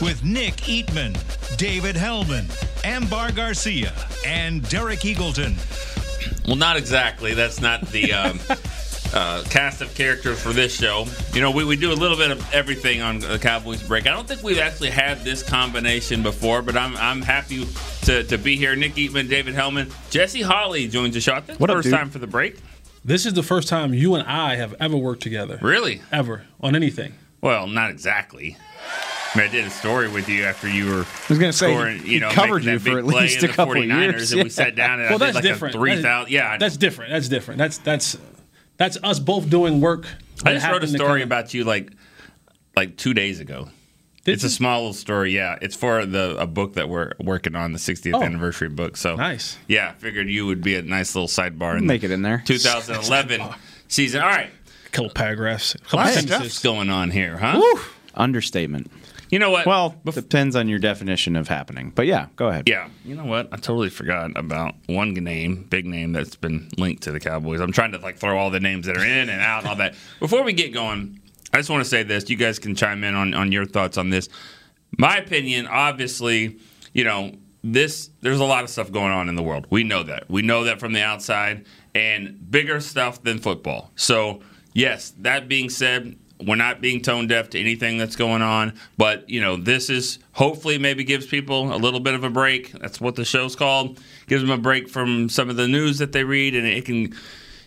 With Nick Eatman, David Helman, Ambar Garcia, and Derek Eagleton. Well, not exactly. That's not the um, uh, cast of characters for this show. You know, we, we do a little bit of everything on the Cowboys break. I don't think we've actually had this combination before, but I'm I'm happy to, to be here. Nick Eatman, David Helman, Jesse Holley joins the show. I think What first dude? time for the break. This is the first time you and I have ever worked together. Really? Ever. On anything. Well, not exactly. I, mean, I did a story with you after you were. I was gonna say, scoring, he you know, covered you that for big at least a couple 49ers, years, and we sat down and well, I that's did like different. a three That- thousand. Yeah, That's different. That's different. That's that's that's us both doing work. I that just wrote a happened to story kinda- about you like like two days ago. Did it's a small little story, yeah. It's for the a book that we're working on, the 60th Oh. anniversary book. So Nice. Yeah, figured you would be a nice little sidebar. In Make it in there. 2011 season. All right, a couple paragraphs, a a couple of sentences. stuff's going on here, huh? Understatement. You know what? Well, Bef- depends on your definition of happening. But yeah, go ahead. Yeah, you know what? I totally forgot about one name, big name that's been linked to the Cowboys. I'm trying to like throw all the names that are in and out and all that. Before we get going, I just want to say this. You guys can chime in on, on your thoughts on this. My opinion, obviously, you know, this there's a lot of stuff going on in the world. We know that. We know that from the outside and bigger stuff than football. So, yes, that being said, we're not being tone deaf to anything that's going on, but you know, this is hopefully maybe gives people a little bit of a break. That's what the show's called. Gives them a break from some of the news that they read, and it can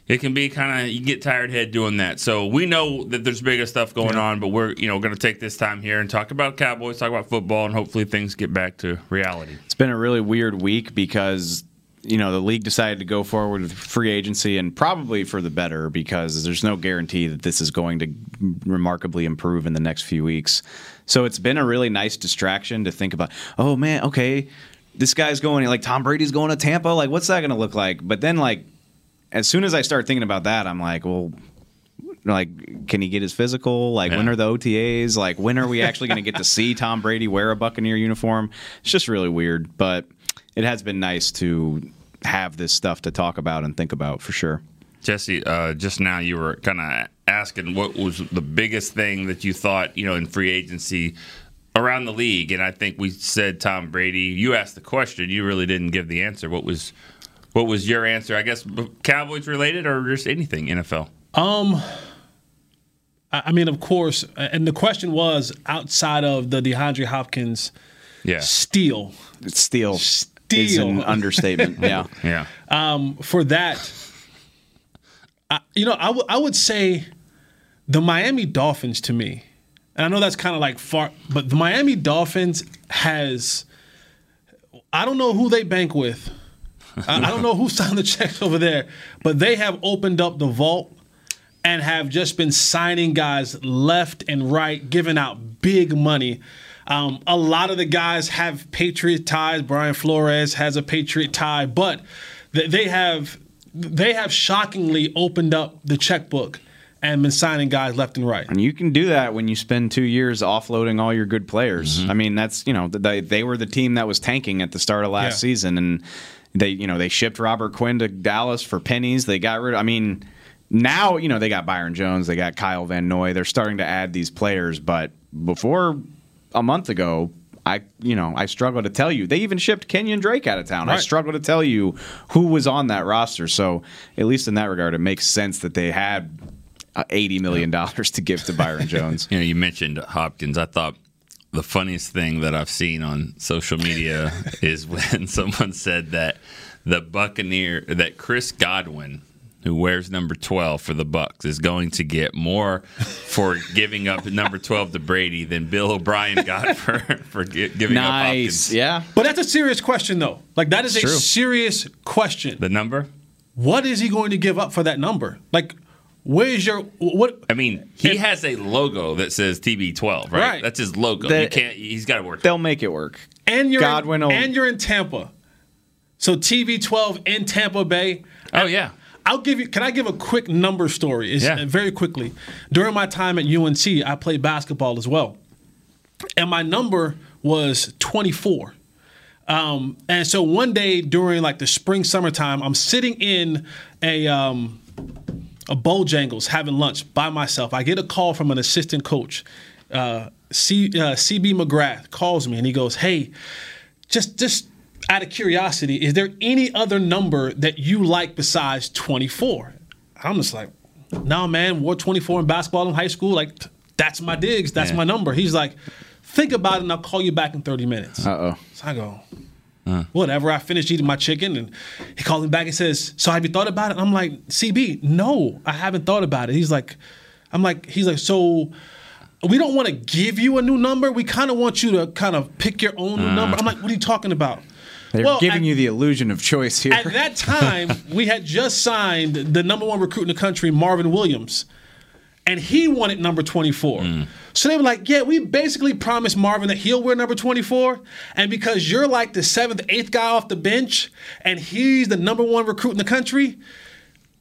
it can be kind of you get tired head doing that. So we know that there's bigger stuff going on, but we're you know going to take this time here and talk about Cowboys, talk about football, and hopefully things get back to reality. It's been a really weird week because you know the league decided to go forward with free agency and probably for the better because there's no guarantee that this is going to remarkably improve in the next few weeks. So it's been a really nice distraction to think about. Oh man, okay, this guy's going like Tom Brady's going to Tampa. Like what's that going to look like? But then like as soon as I start thinking about that, I'm like, well. Like, can he get his physical? Like, when are the OTAs? Like, when are we actually going to get to see Tom Brady wear a Buccaneer uniform? It's just really weird, but it has been nice to have this stuff to talk about and think about for sure. Jesse, uh, just now you were kind of asking what was the biggest thing that you thought you know in free agency around the league, and I think we said Tom Brady. You asked the question, you really didn't give the answer. What was what was your answer? I guess Cowboys related or just anything NFL. Um, I I mean, of course, and the question was outside of the DeAndre Hopkins Yeah, steal. Steal, is an understatement. yeah. yeah. Um, for that, I, you know, I would- I would say the Miami Dolphins to me, and I know that's kind of like far, but the Miami Dolphins has, I don't know who they bank with. I, I don't know who signed the checks over there, but they have opened up the vault and have just been signing guys left and right, giving out big money. Um, a lot of the guys have Patriot ties. Brian Flores has a Patriot tie, but th- they have they have shockingly opened up the checkbook and been signing guys left and right. And you can do that when you spend two years offloading all your good players. I mean, that's you know they they were the team that was tanking at the start of last Yeah. season, and they you know they shipped Robert Quinn to Dallas for pennies. They got rid. I mean, now you know they got Byron Jones, they got Kyle Van Noy. They're starting to add these players, but before a month ago. I, you know, I struggle to tell you. They even shipped Kenyon Drake out of town. I Right. struggle to tell you who was on that roster. So, at least in that regard, it makes sense that they had uh, eighty million dollars to give to Byron Jones. You know, you mentioned Hopkins. I thought the funniest thing that I've seen on social media is when someone said that the Buccaneer that Chris Godwin, who wears number twelve for the Bucks, is going to get more for giving up number twelve to Brady than Bill O'Brien got for for gi- giving up nice, Hopkins. yeah. But that's a serious question, though. Like that is a True. serious question. The number? what is he going to give up for that number? Like, Where's your what? I mean, he And- has a logo that says TB12, right? Right. That's his logo. The- you can't. He's got to work. They'll make it work. And you're Godwin in, will- and you're in Tampa. So TB12 in Tampa Bay. Oh yeah. I'll give you. Can I give a quick number story? It's, Yeah. Very quickly. During my time at UNC, I played basketball as well, and my number was 24. Um, and so one day during like the spring summertime, I'm sitting in a um, a Bojangles having lunch by myself. I get a call from an assistant coach. Uh, C, uh, CB McGrath calls me and he goes, "Hey, just just out of curiosity, is there any other number that you like besides 24?" I'm just like, "No, man, wore 24 in basketball in high school. Like that's my digs. That's Yeah. my number." He's like, "Think about it, and I'll call you back in 30 minutes." Uh oh. So I go, whatever. I finished eating my chicken, and he calls me back and says, "So have you thought about it?" And I'm like, "CB, no, I haven't thought about it." He's like, "I'm like, he's like, so." We don't want to give you a new number. We kind of want you to kind of pick your own new number. I'm like, what are you talking about? They're Well, giving at- you the illusion of choice here. At that time, we had just signed the number one recruit in the country, Marvin Williams, and he wanted number 24. Mm. So they were like, yeah, we basically promised Marvin that he'll wear number 24. And because you're like the seventh, eighth guy off the bench, and he's the number one recruit in the country,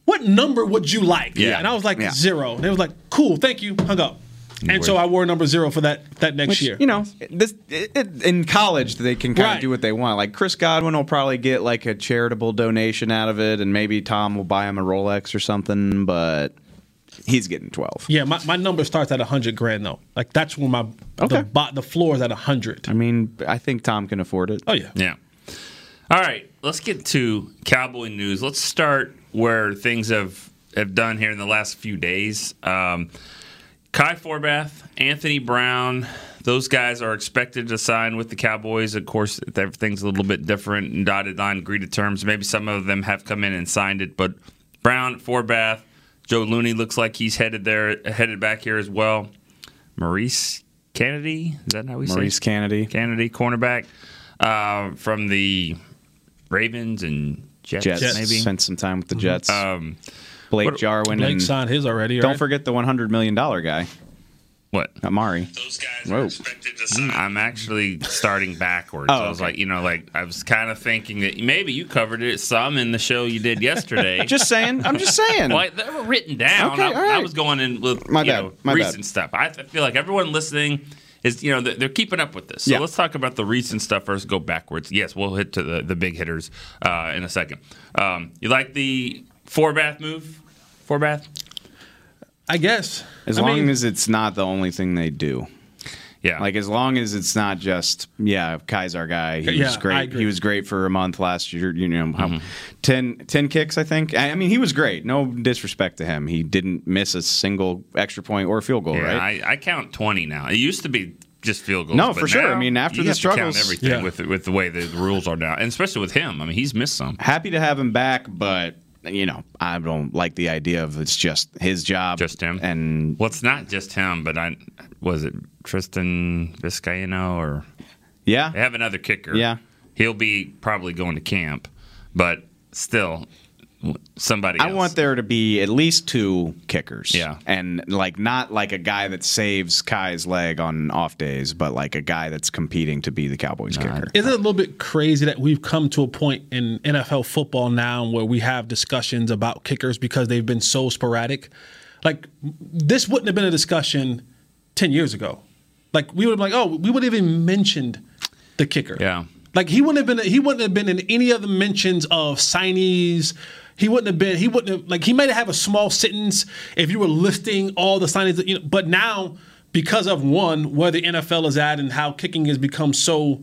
what number would you like? Yeah. And I was like, Yeah. zero. And they was like, cool, thank you, hung up. And so I wore number zero for that that next Which, year. you know, this it, it- in college they can kind of do what they want. Like Chris Godwin will probably get like a charitable donation out of it, and maybe Tom will buy him a Rolex or something. But he's getting twelve. yeah, my, my number starts at 100 grand, though. Like, that's when my Okay. the, bo- the floor is at 100. I mean, I think Tom can afford it. Oh, yeah. Yeah. All right, let's get to Cowboy news. Let's start where things have have done here in the last few days. Um, Kai Forbath, Anthony Brown, those guys are expected to sign with the Cowboys. Of course, everything's a little bit different and dotted line, agreed terms. Maybe some of them have come in and signed it, but Brown, Forbath, Joe Looney looks like he's headed there, headed back here as well. Maurice Canady, is that how we say? Maurice Canady, Canady, cornerback uh, from the Ravens and Jets, Jets, Jets. maybe. spent some time with the Jets. Um, Blake what- Jarwin, Blake and signed his already. don't right? forget the one hundred million dollar guy, what? Amari. Those guys Whoa. I'm actually starting backwards. Oh, I was okay. like, you know, like I was kind of thinking that maybe you covered it some in the show you did yesterday. I'm just saying. I'm just saying. Well, they were written down. Okay, I, all I was going in with My you bad, know, my recent bad. stuff. I feel like everyone listening is, you know, they're, they're keeping up with this. So Yeah. let's talk about the recent stuff first. Go backwards. Yes, we'll hit to the, the big hitters uh, in a second. Um, you like the Forbath move? Forbath? I guess. as I long mean, as it's not the only thing they do. Yeah. Like as long as it's not just yeah, Kai's our guy. He Yeah, was great. He was great for a month last year. You know, how, Mm-hmm. 10, 10 kicks. I think. I, I mean, he was great. No disrespect to him. He didn't miss a single extra point or field goal. yeah, right? I, I count 20 now. It used to be just field goals. No, but for sure. I mean, after you the have to count struggles- everything Yeah. with, with the way the rules are now. And especially with him. I mean, he's missed some. Happy to have him back, but you know, I don't like the idea of it's just his job, Just him? and Well, it's not just him, but I was it Tristan Vizcaino or yeah, they have another kicker. Yeah. he'll be probably going to camp, but still somebody. I else. want there to be at least two kickers. Yeah. And like not like a guy that saves Kai's leg on off days, but like a guy that's competing to be the Cowboys kicker. Isn't it a little bit crazy that we've come to a point in NFL football now where we have discussions about kickers because they've been so sporadic? Like this wouldn't have been a discussion ten years ago. Like we would have been like, oh, we would have even mentioned the kicker. Yeah. Like he wouldn't have been he wouldn't have been in any other mentions of signees. He wouldn't have been he wouldn't have like he might have a small sentence if you were listing all the signings that, you know, but now because of one where the NFL is at and how kicking has become so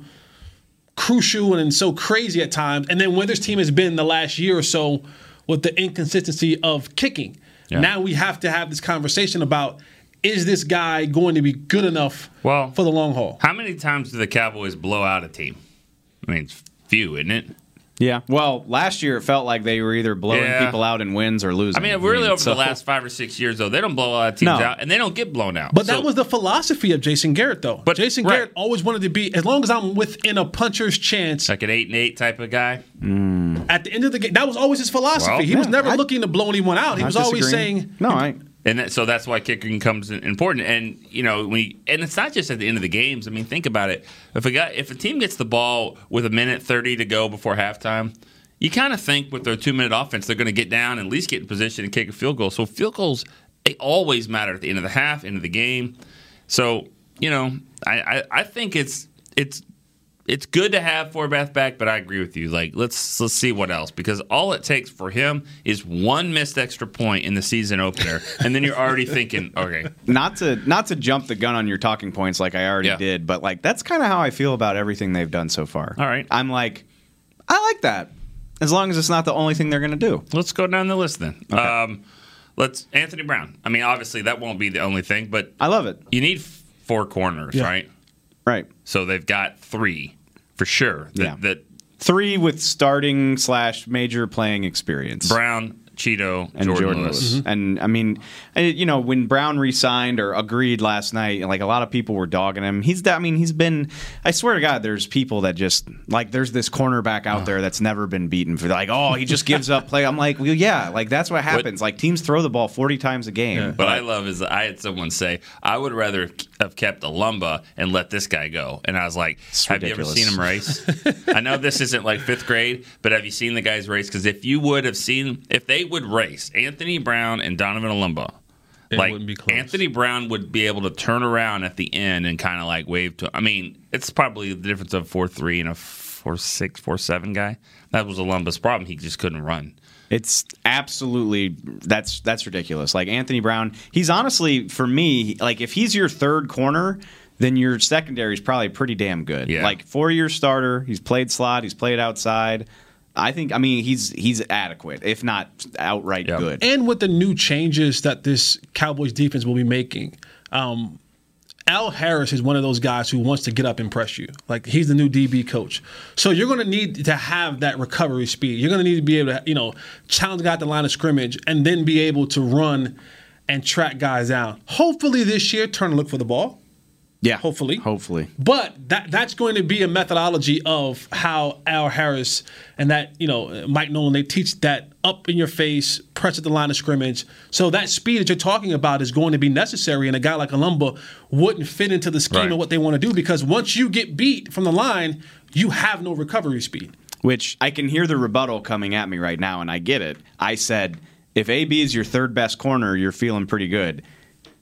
crucial and so crazy at times, and then where this team has been the last year or so with the inconsistency of kicking. Yeah. Now we have to have this conversation about is this guy going to be good enough Well- for the long haul? How many times do the Cowboys blow out a team? I mean, it's few, isn't it? Yeah. Well, last year it felt like they were either blowing Yeah. people out in wins or losing. I mean, really over so- the last five or six years, though, they don't blow a lot of teams No. out, and they don't get blown out. But So- that was the philosophy of Jason Garrett, though. But- Jason right. Garrett always wanted to be as long as I'm within a puncher's chance like an eight and eight type of guy. at the end of the game. That was always his philosophy. Well, he was never I- looking to blow anyone out. He Not was always saying, no. I And that, so that's why kicking comes important. And you know, we and it's not just at the end of the games. I mean, think about it. If a guy, if a team gets the ball with a minute thirty to go before halftime, you kind of think with their two minute offense, they're going to get down and at least get in position and kick a field goal. So field goals they always matter at the end of the half, end of the game. So you know, I I, I think it's it's it's good to have Forbath back, but I agree with you. Like, let's let's see what else because all it takes for him is one missed extra point in the season opener, and then you're already thinking, okay, not to not to jump the gun on your talking points like I already Yeah. did, but like that's kind of how I feel about everything they've done so far. All right. I'm like, I like that as long as it's not the only thing they're going to do. let's go down the list then. Um, let's Anthony Brown. I mean, obviously that won't be the only thing, but I love it. you need four corners, Yeah. right? Right. So they've got three for sure. That, Yeah. that Three with starting slash major playing experience. Brown, Chido, and Jourdan, Jourdan, Lewis. Lewis. Mm-hmm. And I mean, you know, when Brown re-signed or agreed last night, like a lot of people were dogging him. He's, I mean, he's been. I swear to God, there's people that just like there's this cornerback out there that's never been beaten for like, oh, he just gives up play. I'm like, well, yeah, like that's what happens. like teams throw the ball 40 times a game. What I love is I had someone say, I would rather have kept Olumba and let this guy go. And I was like, Have ridiculous. you ever seen him race? I know this isn't like fifth grade, but have you seen the guys race? Because if you would have seen, if they would race Anthony Brown and Donovan Olumba, It like wouldn't be close. Anthony Brown would be able to turn around at the end and kind of like wave to. I mean, it's probably the difference of four three and a four six four seven guy. That was Olumba's problem. He just couldn't run. It's absolutely that's that's ridiculous. Like Anthony Brown, he's honestly for me, like if he's your third corner, then your secondary is probably pretty damn good. Yeah. Like four year starter, he's played slot, he's played outside. I think I mean he's he's adequate, if not outright Yeah. good. and with the new changes that this Cowboys defense will be making, um, Al Harris is one of those guys who wants to get up and press you. Like he's the new DB coach, so you're going to need to have that recovery speed. You're going to need to be able to, you know, challenge guy at the line of scrimmage and then be able to run and track guys down. Hopefully this year, turn and look for the ball. yeah, hopefully. hopefully. But that that's going to be a methodology of how Al Harris and that you know Mike Nolan they teach that up in your face press at the line of scrimmage. So that speed that you're talking about is going to be necessary, and a guy like Olumba wouldn't fit into the scheme Right. of what they want to do because once you get beat from the line, you have no recovery speed. Which I can hear the rebuttal coming at me right now, and I get it. I said, if AB is your third best corner, you're feeling pretty good.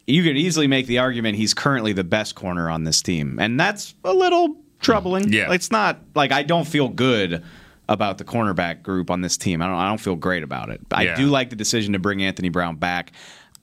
You could easily make the argument he's currently the best corner on this team, and that's a little troubling. Yeah. it's not like I don't feel good about the cornerback group on this team. I don't. I don't feel great about it. I do like the decision to bring Anthony Brown back.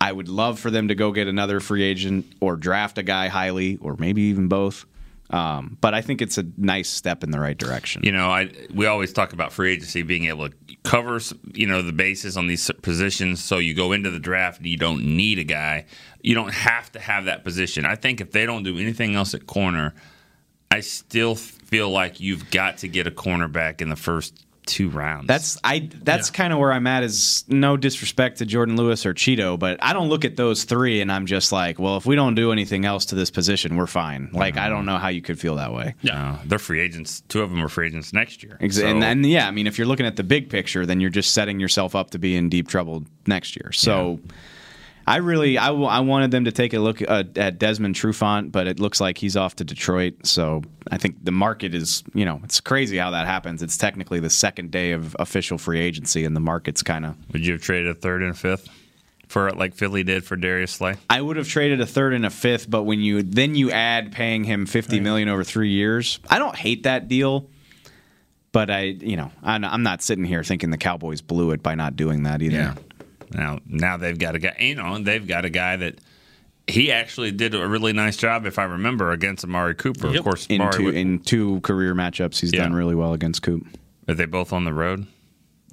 I would love for them to go get another free agent or draft a guy highly, or maybe even both. Um, but I think it's a nice step in the right direction. You know, I we always talk about free agency being able to cover you know the bases on these positions, so you go into the draft and you don't need a guy. You don't have to have that position. I think if they don't do anything else at corner, I still feel like you've got to get a cornerback in the first two rounds. That's I. That's kind of where I'm at. Is no disrespect to Jourdan Lewis or Chido, but I don't look at those three and I'm just like, well, if we don't do anything else to this position, we're fine. Like I don't know how you could feel that way. yeah, they're free agents. Two of them are free agents next year. Ex- So- And, and yeah, I mean, if you're looking at the big picture, then you're just setting yourself up to be in deep trouble next year. So. I really, I, w- I wanted them to take a look uh, at Desmond Trufant, but it looks like he's off to Detroit. So I think the market is, you know, it's crazy how that happens. It's technically the second day of official free agency, and the market's kind of would you have traded a third and a fifth for like Philly did for Darius Slay? I would have traded a third and a fifth, but when you then you add paying him fifty million over three years, I don't hate that deal. But I, you know, I'm I'm not sitting here thinking the Cowboys blew it by not doing that either. Now, now they've got a guy. You know, they've got a guy that he actually did a really nice job, if I remember, against Amari Cooper. Yep. Of course, In Amari. two, would- in two career matchups, he's Yeah. done really well against Coop. are they both on the road?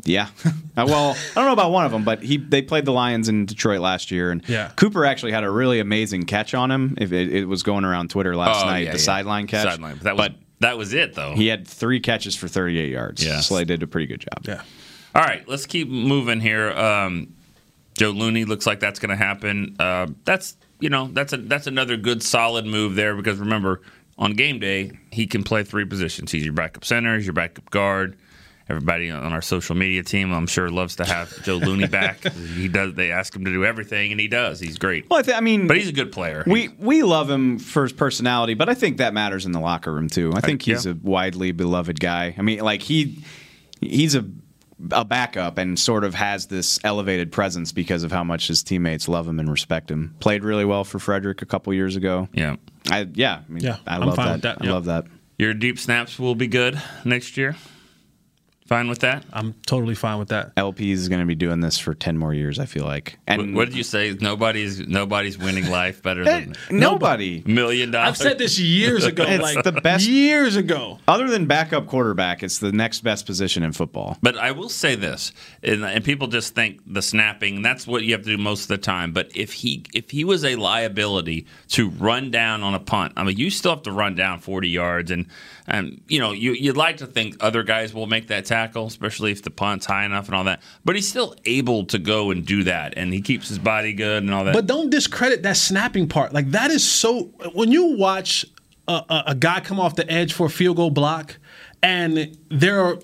Yeah. Uh, well, I don't know about one of them, but he they played the Lions in Detroit last year, and Yeah. Cooper actually had a really amazing catch on him. If it, it was going around Twitter last Oh, night, yeah, the yeah. sideline catch. Sideline, but that was That was it, though. He had three catches for 38 yards. Yes. So they did a pretty good job. Yeah. All right, let's keep moving here. Um, Joe Looney looks like that's going to happen. Uh, that's you know that's a that's another good solid move there because remember on game day he can play three positions. He's your backup center, he's your backup guard. Everybody on our social media team, I'm sure, loves to have Joe Looney back. he does. They ask him to do everything, and he does. He's great. Well, I, th- I mean, But he's a good player. we we love him for his personality, but I think that matters in the locker room too. I think he's yeah. a widely beloved guy. I mean, like he he's a a backup and sort of has this elevated presence because of how much his teammates love him and respect him. Played really well for Frederick a couple years ago. yeah. I yeah, I mean, Yeah, I I'm love fine that. with that. I Yep. love that. Your deep snaps will be good next year. Fine with that. I'm totally fine with that. LP is going to be doing this for ten more years. I feel like. And What, what did you say? Nobody's nobody's winning life better than nobody. million dollars. I've said this years ago. It's like the best- years ago. Other than backup quarterback, it's the next best position in football. But I will say this, and, and people just think the snapping. That's what you have to do most of the time. But if he if he was a liability to run down on a punt, I mean, you still have to run down forty yards, and and you know you you'd like to think other guys will make that tackle, especially if the punt's high enough and all that. But he's still able to go and do that, and he keeps his body good and all that. But don't discredit that snapping part. Like that is so. When you watch a, a, a guy come off the edge for a field goal block, and there are,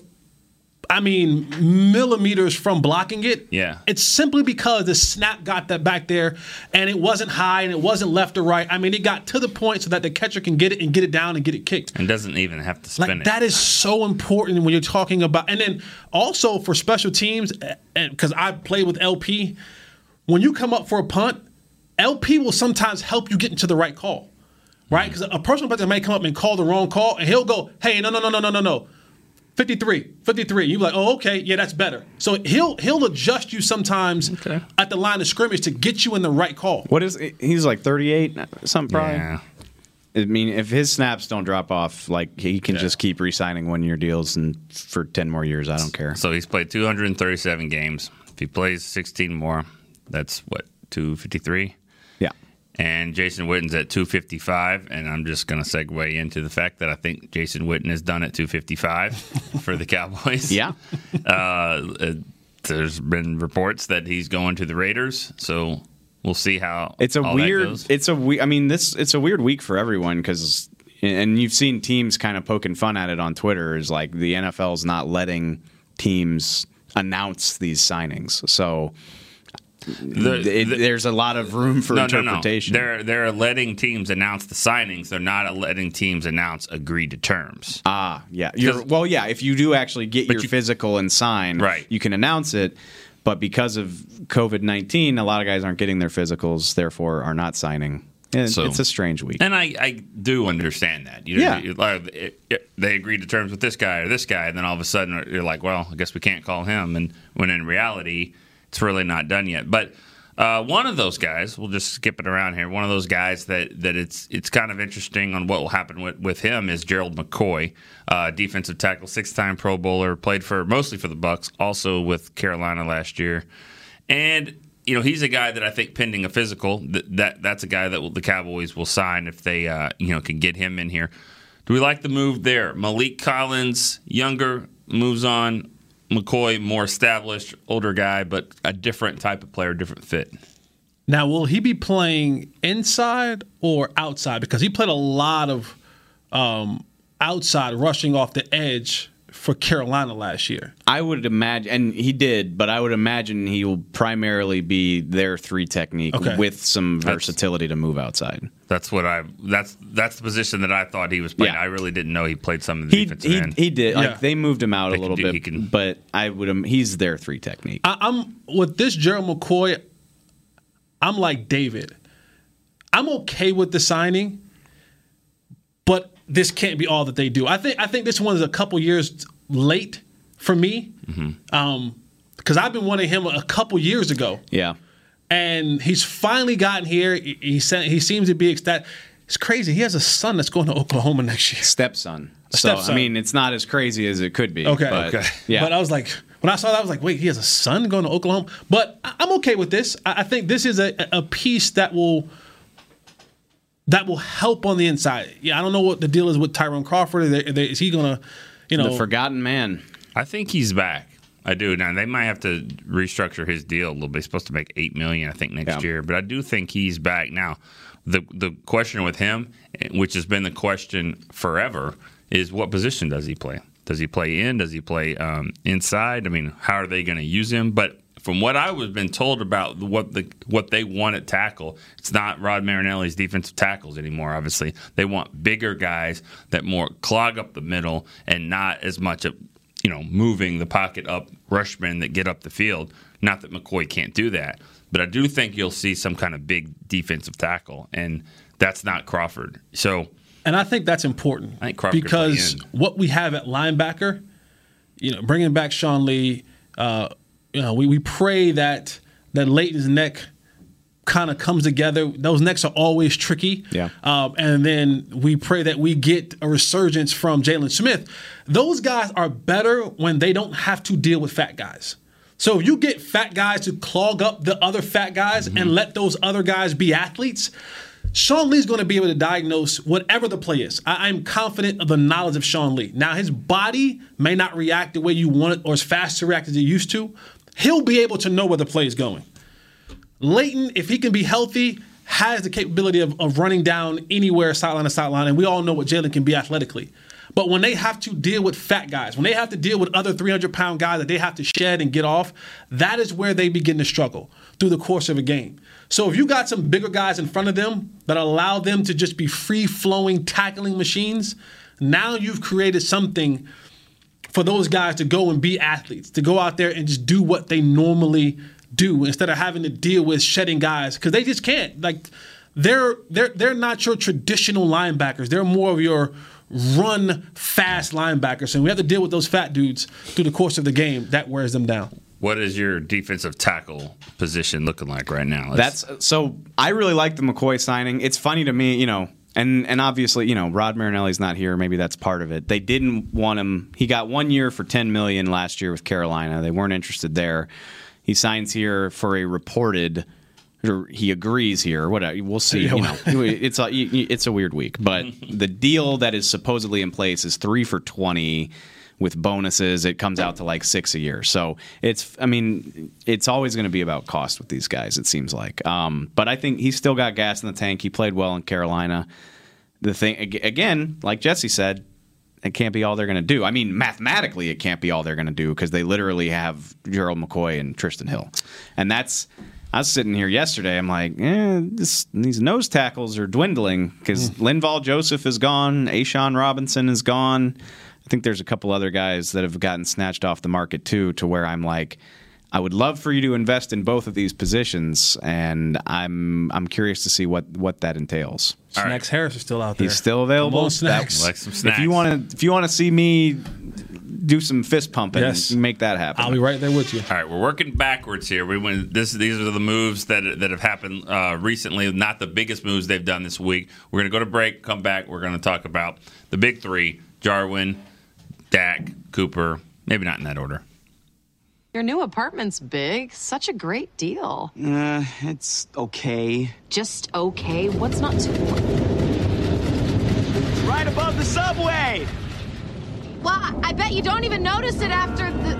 I mean, millimeters from blocking it. Yeah. It's simply because the snap got that back there, and it wasn't high and it wasn't left or right. I mean, it got to the point so that the catcher can get it and get it down and get it kicked. and doesn't even have to spin Like it. that is so important when you're talking about, and then also for special teams, and because I played with LP, when you come up for a punt, LP will sometimes help you get into the right call, right? Mm. Because a personal player may come up and call the wrong call, and he'll go, "Hey, no, no, no, no, no, no, no." 53, 53. You be like, oh, okay, yeah, that's better. So he'll he'll adjust you sometimes Okay. at the line of scrimmage to get you in the right call. What is he's like 38 something probably. yeah. I mean, if his snaps don't drop off, like he can just keep re-signing one-year deals and for 10 more years. I don't care. So he's played 237 games. If he plays 16 more, that's what 253. Yeah. And Jason Witten's at 255, and I'm just going to segue into the fact that I think Jason Witten is done at 255 for the Cowboys. Yeah. Uh, uh, there's been reports that he's going to the Raiders, so we'll see how It's a all that weird. goes. It's a we. I mean, this. It's a weird week for everyone because, and you've seen teams kind of poking fun at it on Twitter. Is like the NFL's not letting teams announce these signings. So The- the- there's a lot of room for no, interpretation. No, no. They're they're letting teams announce the signings. They're not letting teams announce agreed to terms. Ah, yeah. You're, well, yeah. If you do actually get your you- physical and sign, Right. you can announce it. But because of COVID nineteen, a lot of guys aren't getting their physicals, therefore are not signing. And So- it's a strange week. And I, I do understand that. You Yeah. you- it- it- they agreed to terms with this guy or this guy, and then all of a sudden you're like, well, I guess we can't call him. And when in reality, it's really not done yet. But uh, one of those guys, we'll just skip it around here. One of those guys that, that it's it's kind of interesting on what will happen with, with him is Gerald McCoy, uh, defensive tackle, six time Pro Bowler, played for mostly for the Bucks, also with Carolina last year, and you know he's a guy that I think pending a physical that, that that's a guy that will, the Cowboys will sign if they uh, you know can get him in here. Do we like the move there? Maliek Collins, younger, moves on. McCoy, more established, older guy, but a different type of player, different fit. Now, will he be playing inside or outside? Because he played a lot of um, outside rushing off the edge for Carolina last year. I would imagine, and he did, but I would imagine he will primarily be their three technique Okay. with some versatility to move outside. That's what I. That's that's the position that I thought he was playing. Yeah. I really didn't know he played some of the He defensive he, end. he did. Yeah. Like they moved him out They a little do- bit, can- but I would. im- He's their three technique. I, I'm with this Gerald McCoy. I'm like David. I'm okay with the signing, but this can't be all that they do. I think I think this one is a couple years late for me, um, because I've been wanting him a couple years ago, yeah. and he's finally gotten here. He he, said, he seems to be ecstatic. It's crazy. He has a son that's going to Oklahoma next year. Stepson. So stepson. I mean, it's not as crazy as it could be. Okay. but, Okay. Yeah. But I was like, when I saw that, I was like, wait, he has a son going to Oklahoma. But I'm okay with this. I I think this is a, a piece that will that will help on the inside. Yeah, I don't know what the deal is with Tyrone Crawford. Is, they- they- is he gonna, you know, The forgotten man. I think he's back. I do. Now they might have to restructure his deal a little bit. He's supposed to make eight million, I think, next Yeah. year. But I do think he's back. Now, the the question with him, which has been the question forever, is what position does he play? Does he play in? Does he play um, inside? I mean, how are they going to use him? But from what I was been told about what the what they want at tackle, it's not Rod Marinelli's defensive tackles anymore. Obviously, they want bigger guys that more clog up the middle and not as much of you know moving the pocket up rushmen that get up the field. Not that McCoy can't do that, but I do think you'll see some kind of big defensive tackle, and that's not Crawford. So and I think that's important I think Crawford because what we have at linebacker, you know, bringing back Sean Lee, uh, you know, we, we pray that that Leighton's neck kind of comes together. Those necks are always tricky. Yeah. Um, and then we pray that we get a resurgence from Jaylon Smith. Those guys are better when they don't have to deal with fat guys. So if you get fat guys to clog up the other fat guys and let those other guys be athletes, Sean Lee's going to be able to diagnose whatever the play is. I'm confident of the knowledge of Sean Lee. Now, his body may not react the way you want it or as fast to react as it used to. He'll be able to know where the play is going. Leighton, if he can be healthy, has the capability of, of running down anywhere sideline to sideline, and we all know what Jaylon can be athletically. But when they have to deal with fat guys, when they have to deal with other 300 pound guys that they have to shed and get off, that is where they begin to struggle through the course of a game. So if you got some bigger guys in front of them that allow them to just be free flowing tackling machines, now you've created something for those guys to go and be athletes, to go out there and just do what they normally do instead of having to deal with shedding guys because they just can't. Like they're they're they're not your traditional linebackers. They're more of your run fast linebackers, and we have to deal with those fat dudes through the course of the game. That wears them down. what is your defensive tackle position looking like right now? Let's- That's so. I really like the McCoy signing. It's funny to me, you know, and and obviously, you know, Rod Marinelli's not here. Maybe that's part of it. They didn't want him. He got one year for ten million last year with Carolina. They weren't interested there. He signs here for a reported. Or he agrees here. Whatever. We'll see. You know, it's a it's a weird week, but the deal that is supposedly in place is three for twenty with bonuses, it comes out to like six a year. So it's, I mean, it's always going to be about cost with these guys. It seems like, um, but I think he's still got gas in the tank. He played well in Carolina. The thing again, like Jesse said, it can't be all they're going to do. I mean, mathematically, it can't be all they're going to do because they literally have Gerald McCoy and Trysten Hill, and that's. I was sitting here yesterday. I'm like, eh, this, these nose tackles are dwindling because Linval Joseph is gone. A'Shawn Robinson is gone. I think there's a couple other guys that have gotten snatched off the market too, to where I'm like, I would love for you to invest in both of these positions, and I'm I'm curious to see what what that entails. All right. Snacks Harris is still out there. He's still available. Come on, Snacks. like some If you want to, if you want to see me do some fist pumping, Yes. make that happen. I'll be right there with you. All right, we're working backwards here. We went. This, these are the moves that that have happened uh, recently. Not the biggest moves they've done this week. We're going to go to break. Come back. We're going to talk about the big three: Jarwin, Dak, Cooper. Maybe not in that order. Your new apartment's big. Such a great deal. Uh, it's okay. Just okay. What's not to? Right above the subway! Well, I bet you don't even notice it after the.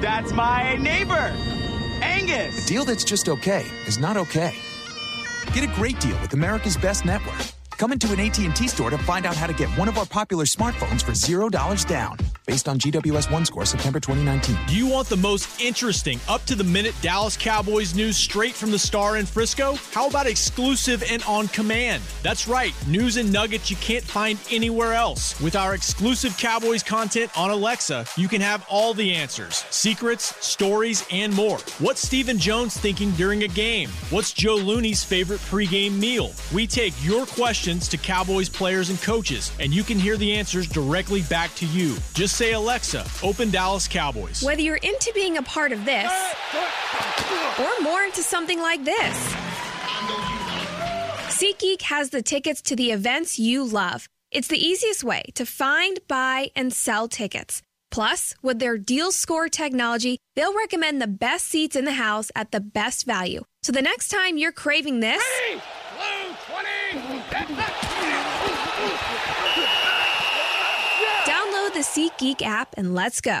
That's my neighbor, Angus! A deal that's just okay is not okay. Get a great deal with America's Best Network. Come into an AT&T store to find out how to get one of our popular smartphones for $0 down. Based on GWS One score September 2019. Do you want the most interesting, up to the minute Dallas Cowboys news straight from the star in Frisco? How about exclusive and on command? That's right, news and nuggets you can't find anywhere else. With our exclusive Cowboys content on Alexa, you can have all the answers, secrets, stories, and more. What's Stephen Jones thinking during a game? What's Joe Looney's favorite pregame meal? We take your questions to Cowboys players and coaches, and you can hear the answers directly back to you. Just say, Alexa, open Dallas Cowboys. Whether you're into being a part of this or more into something like this, SeatGeek has the tickets to the events you love. It's the easiest way to find, buy, and sell tickets. Plus, with their deal score technology, they'll recommend the best seats in the house at the best value. So the next time you're craving this, Download the SeatGeek app and let's go.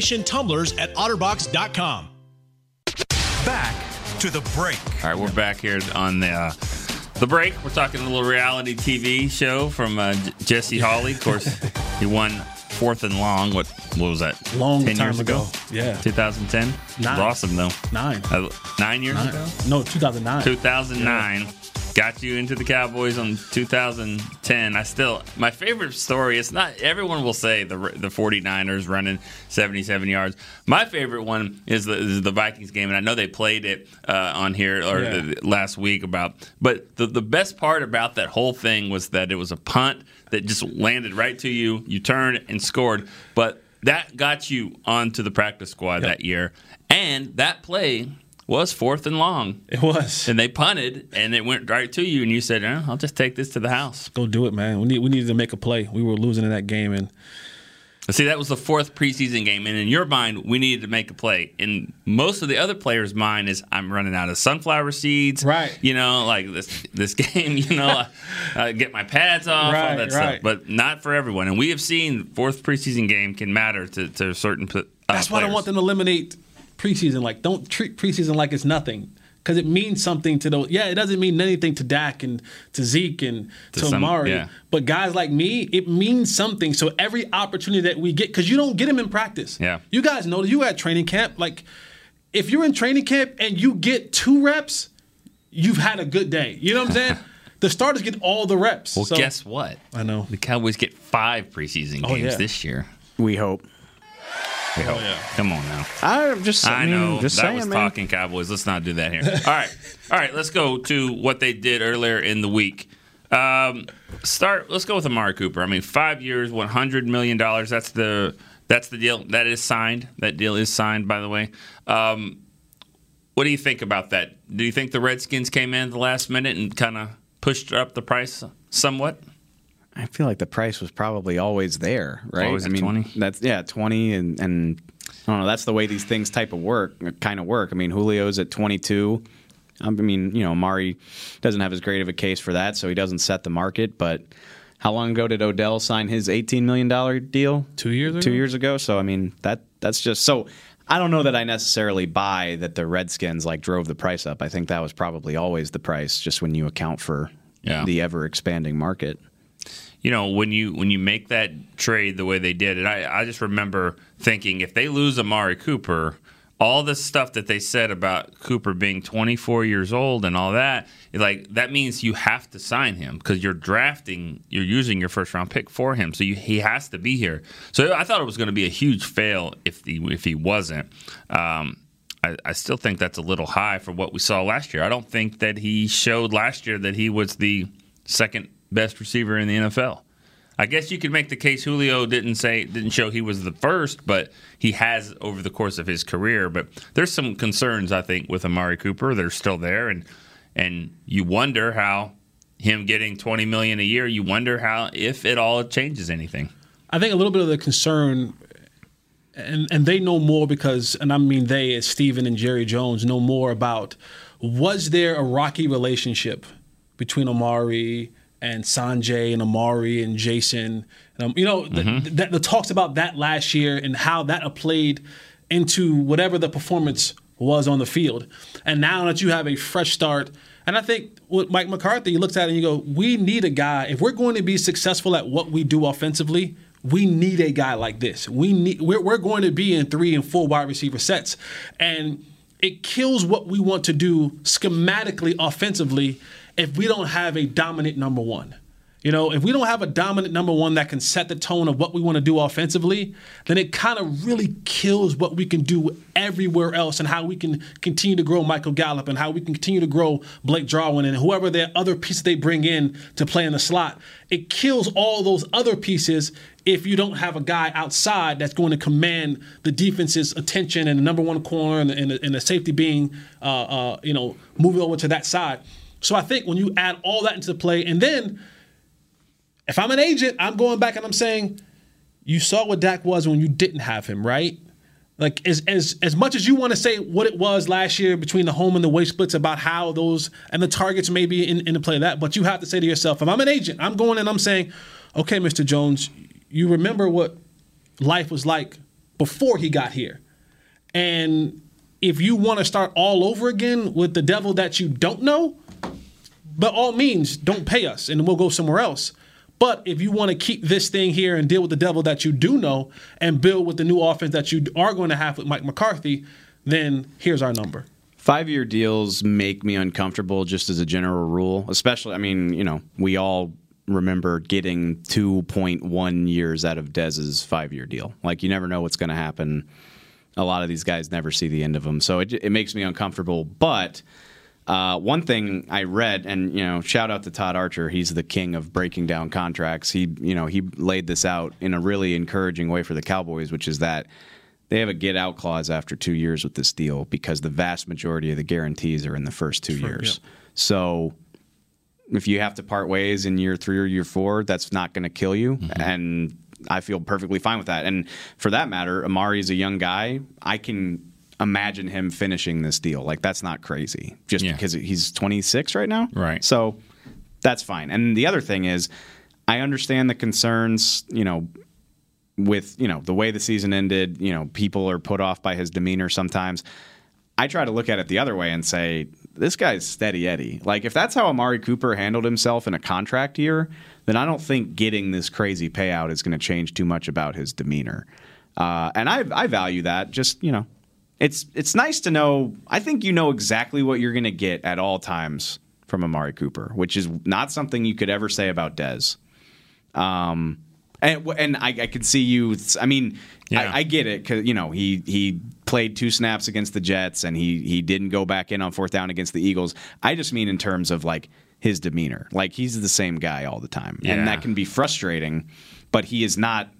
tumblers at otterbox.com. Back to the break. All right, we're back here on the uh, the break. We're talking a little reality TV show from uh, J- Jesse Holley. Of course, he won fourth and long. What what was that? Long ten time years ago. Yeah. 2010. It was awesome though. Nine. Uh, nine years Nine. ago. No, 2009. 2009. Got you into the Cowboys on 2010. I still, my favorite story, it's not, everyone will say the the 49ers running 77 yards. My favorite one is the, is the Vikings game, and I know they played it uh, on here or Yeah. the, last week about, but the, the best part about that whole thing was that it was a punt that just landed right to you. You turned and scored, but that got you onto the practice squad that year. And that play was fourth and long. It was. And they punted, and it went right to you, and you said, eh, "I'll just take this to the house." Go do it, man. We need we needed to make a play. We were losing in that game, and See, that was the fourth preseason game, and in your mind, we needed to make a play. In most of the other players' mind is, "I'm running out of sunflower seeds." Right. You know, like this this game. You know, uh, uh, get my pads off, all Right, that right. stuff. But not for everyone, and we have seen fourth preseason game can matter to to certain. Uh, that's why I don't want them to eliminate preseason. Like, don't treat preseason like it's nothing. Because it means something to those. Yeah, it doesn't mean anything to Dak and to Zeke and To to, some- Amari. yeah. But guys like me, it means something. So every opportunity that we get, because you don't get them in practice. Yeah. You guys know that you at training camp. Like, if you're in training camp and you get two reps, you've had a good day. You know what I'm saying? the starters get all the reps. Well, So- guess what? I know the Cowboys get five preseason oh, games Oh, yeah. this year. We hope. We hope. Come on now. I'm just. I, I mean, know Just that saying, was man. talking Cowboys. Let's not do that here. All right, all right. Let's go to what they did earlier in the week. Um, start. Let's go with Amari Cooper. I mean, five years, one hundred million dollars. That's the that's the deal. That is signed. That deal is signed. By the way. Um, what do you think about that? Do you think the Redskins came in at the last minute and kind of pushed up the price somewhat? I feel like the price was probably always there, right? always I mean, 20? That's yeah, twenty, and and I don't know. That's the way these things type of work, kind of work. I mean, Julio's at twenty two. I mean, you know, Mari doesn't have as great of a case for that, so he doesn't set the market. But how long ago did Odell sign his eighteen million dollar deal? Two years Two ago? years ago. So I mean, that that's just so. I don't know that I necessarily buy that the Redskins like drove the price up. I think that was probably always the price, just when you account for Yeah. the ever expanding market. You know when you when you make that trade the way they did it I, I just remember thinking if they lose amari cooper all the stuff that they said about cooper being 24 years old and all that like that means you have to sign him because you're drafting you're using your first round pick for him so you, he has to be here so i thought it was going to be a huge fail if he if he wasn't um, I, I still think that's a little high for what we saw last year. I don't think that he showed last year that he was the second best receiver in the NFL. I guess you could make the case Julio didn't say didn't show he was the first, but he has over the course of his career. But there's some concerns I think with Amari Cooper. They're still there, and and you wonder how him getting 20 million a year. You wonder how if it all it changes anything. I think a little bit of the concern, and and they know more because, and I mean they, as Stephen and Jerry Jones, know more about was there a rocky relationship between Amari and Sanjay and Amari and Jason? Um, you know, the, the, the talks about that last year and how that played into whatever the performance was on the field. And now that you have a fresh start, and I think with Mike McCarthy, he looks at it and you go, we need a guy. If we're going to be successful at what we do offensively, we need a guy like this. We need we're, we're going to be in three and four wide receiver sets, and it kills what we want to do schematically offensively if we don't have a dominant number one. You know, if we don't have a dominant number one that can set the tone of what we want to do offensively, then it kind of really kills what we can do everywhere else and how we can continue to grow Michael Gallup and how we can continue to grow Blake Jarwin and whoever the other pieces they bring in to play in the slot. It kills all those other pieces if you don't have a guy outside that's going to command the defense's attention and the number one corner and the, and the, and the safety being, uh, uh, you know, moving over to that side. So I think when you add all that into the play, and then if I'm an agent, I'm going back and I'm saying, you saw what Dak was when you didn't have him, right? Like as as as much as you want to say what it was last year between the home and the away splits about how those and the targets may be in, in the play of that, but you have to say to yourself, if I'm an agent, I'm going and I'm saying, okay, Mr. Jones, you remember what life was like before he got here. And if you want to start all over again with the devil that you don't know, by all means, don't pay us and we'll go somewhere else. But if you want to keep this thing here and deal with the devil that you do know and build with the new offense that you are going to have with Mike McCarthy, then here's our number. Five year deals make me uncomfortable just as a general rule, especially, I mean, you know, we all remember getting 2.1 years out of Dez's five year deal. Like, you never know what's going to happen. A lot of these guys never see the end of them. So it, it makes me uncomfortable. But uh, one thing I read, and you know, shout out to Todd Archer. He's the king of breaking down contracts. He, you know, he laid this out in a really encouraging way for the Cowboys, which is that they have a get out clause after two years with this deal because the vast majority of the guarantees are in the first two Sure, years. yeah. So if you have to part ways in year three or year four, that's not going to kill you. And I feel perfectly fine with that. And for that matter, Amari is a young guy. I can imagine him finishing this deal. Like that's not crazy, just because he's 26 right now. Right. So that's fine. And the other thing is, I understand the concerns. You know, with you know the way the season ended. You know, people are put off by his demeanor sometimes. I try to look at it the other way and say this guy's steady Eddie. Like if that's how Amari Cooper handled himself in a contract year, then I don't think getting this crazy payout is going to change too much about his demeanor. Uh, and I I value that. Just you know, it's it's nice to know. I think you know exactly what you're going to get at all times from Amari Cooper, which is not something you could ever say about Dez. Um, and and I, I could see you. I mean, I, I get it because you know he he played two snaps against the Jets and he he didn't go back in on fourth down against the Eagles. I just mean in terms of like his demeanor. Like he's the same guy all the time, Yeah. and that can be frustrating. But he is not.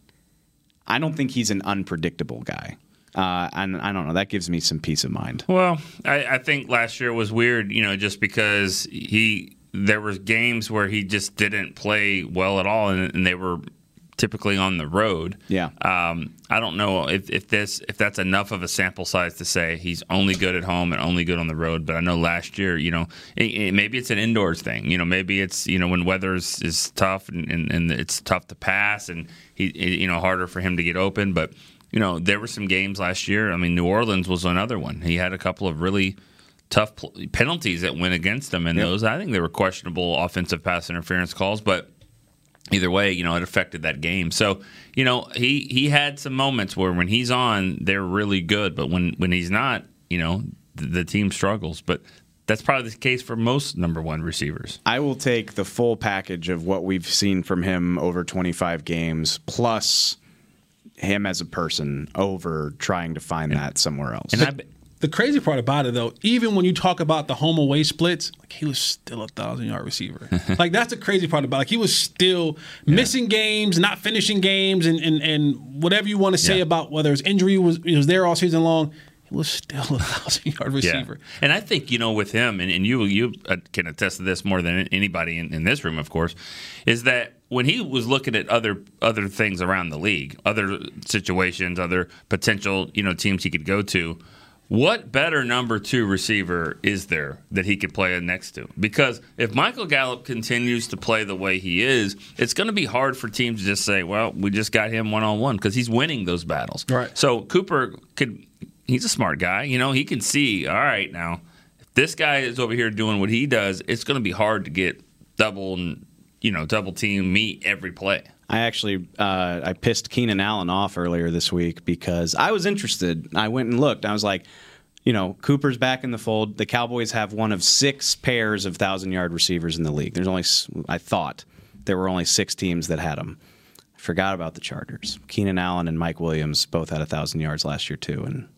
I don't think he's an unpredictable guy. Uh, and I don't know. That gives me some peace of mind. Well, I, I think last year was weird, you know, just because he there was games where he just didn't play well at all, and, and they were typically on the road. Yeah. Um, I don't know if, if this if that's enough of a sample size to say he's only good at home and only good on the road. But I know last year, you know, it, it- maybe it's an indoors thing. You know, maybe it's you know when weather is, is tough and, and, and it's tough to pass and he it- you know harder for him to get open. But you know there were some games last year. I mean, New Orleans was another one. He had a couple of really tough pl- penalties that went against him, and Yep. those I think they were questionable offensive pass interference calls, but either way, you know, it affected that game. So, you know, he he had some moments where when he's on, they're really good, but when when he's not, you know, the, the team struggles. But that's probably the case for most number one receivers. I will take the full package of what we've seen from him over 25 games, plus him as a person, over trying to find that somewhere else. And The crazy part about it, though, even when you talk about the home away splits, like he was still a thousand yard receiver. like that's the crazy part about it. Like he was still missing games, not finishing games, and and, and whatever you want to say Yeah. about whether his injury was he was there all season long, he was still a thousand yard receiver. Yeah. And I think, you know, with him, and, and you you uh, can attest to this more than anybody in, in this room, of course, is that when he was looking at other other things around the league, other situations, other potential, you know, teams he could go to, what better number two receiver is there that he could play next to? Because if Michael Gallup continues to play the way he is, it's going to be hard for teams to just say, well, we just got him one on one because he's winning those battles. Right. So Cooper could, he's a smart guy. You know, he can see, all right, now, if this guy is over here doing what he does, it's going to be hard to get double and, you know, double team me every play. I actually uh, I pissed Keenan Allen off earlier this week because I was interested. I went and looked. I was like, you know, Cooper's back in the fold. The Cowboys have one of six pairs of thousand yard receivers in the league. There's only I thought there were only six teams that had them. I forgot about the Chargers. Keenan Allen and Mike Williams both had a thousand yards last year too, and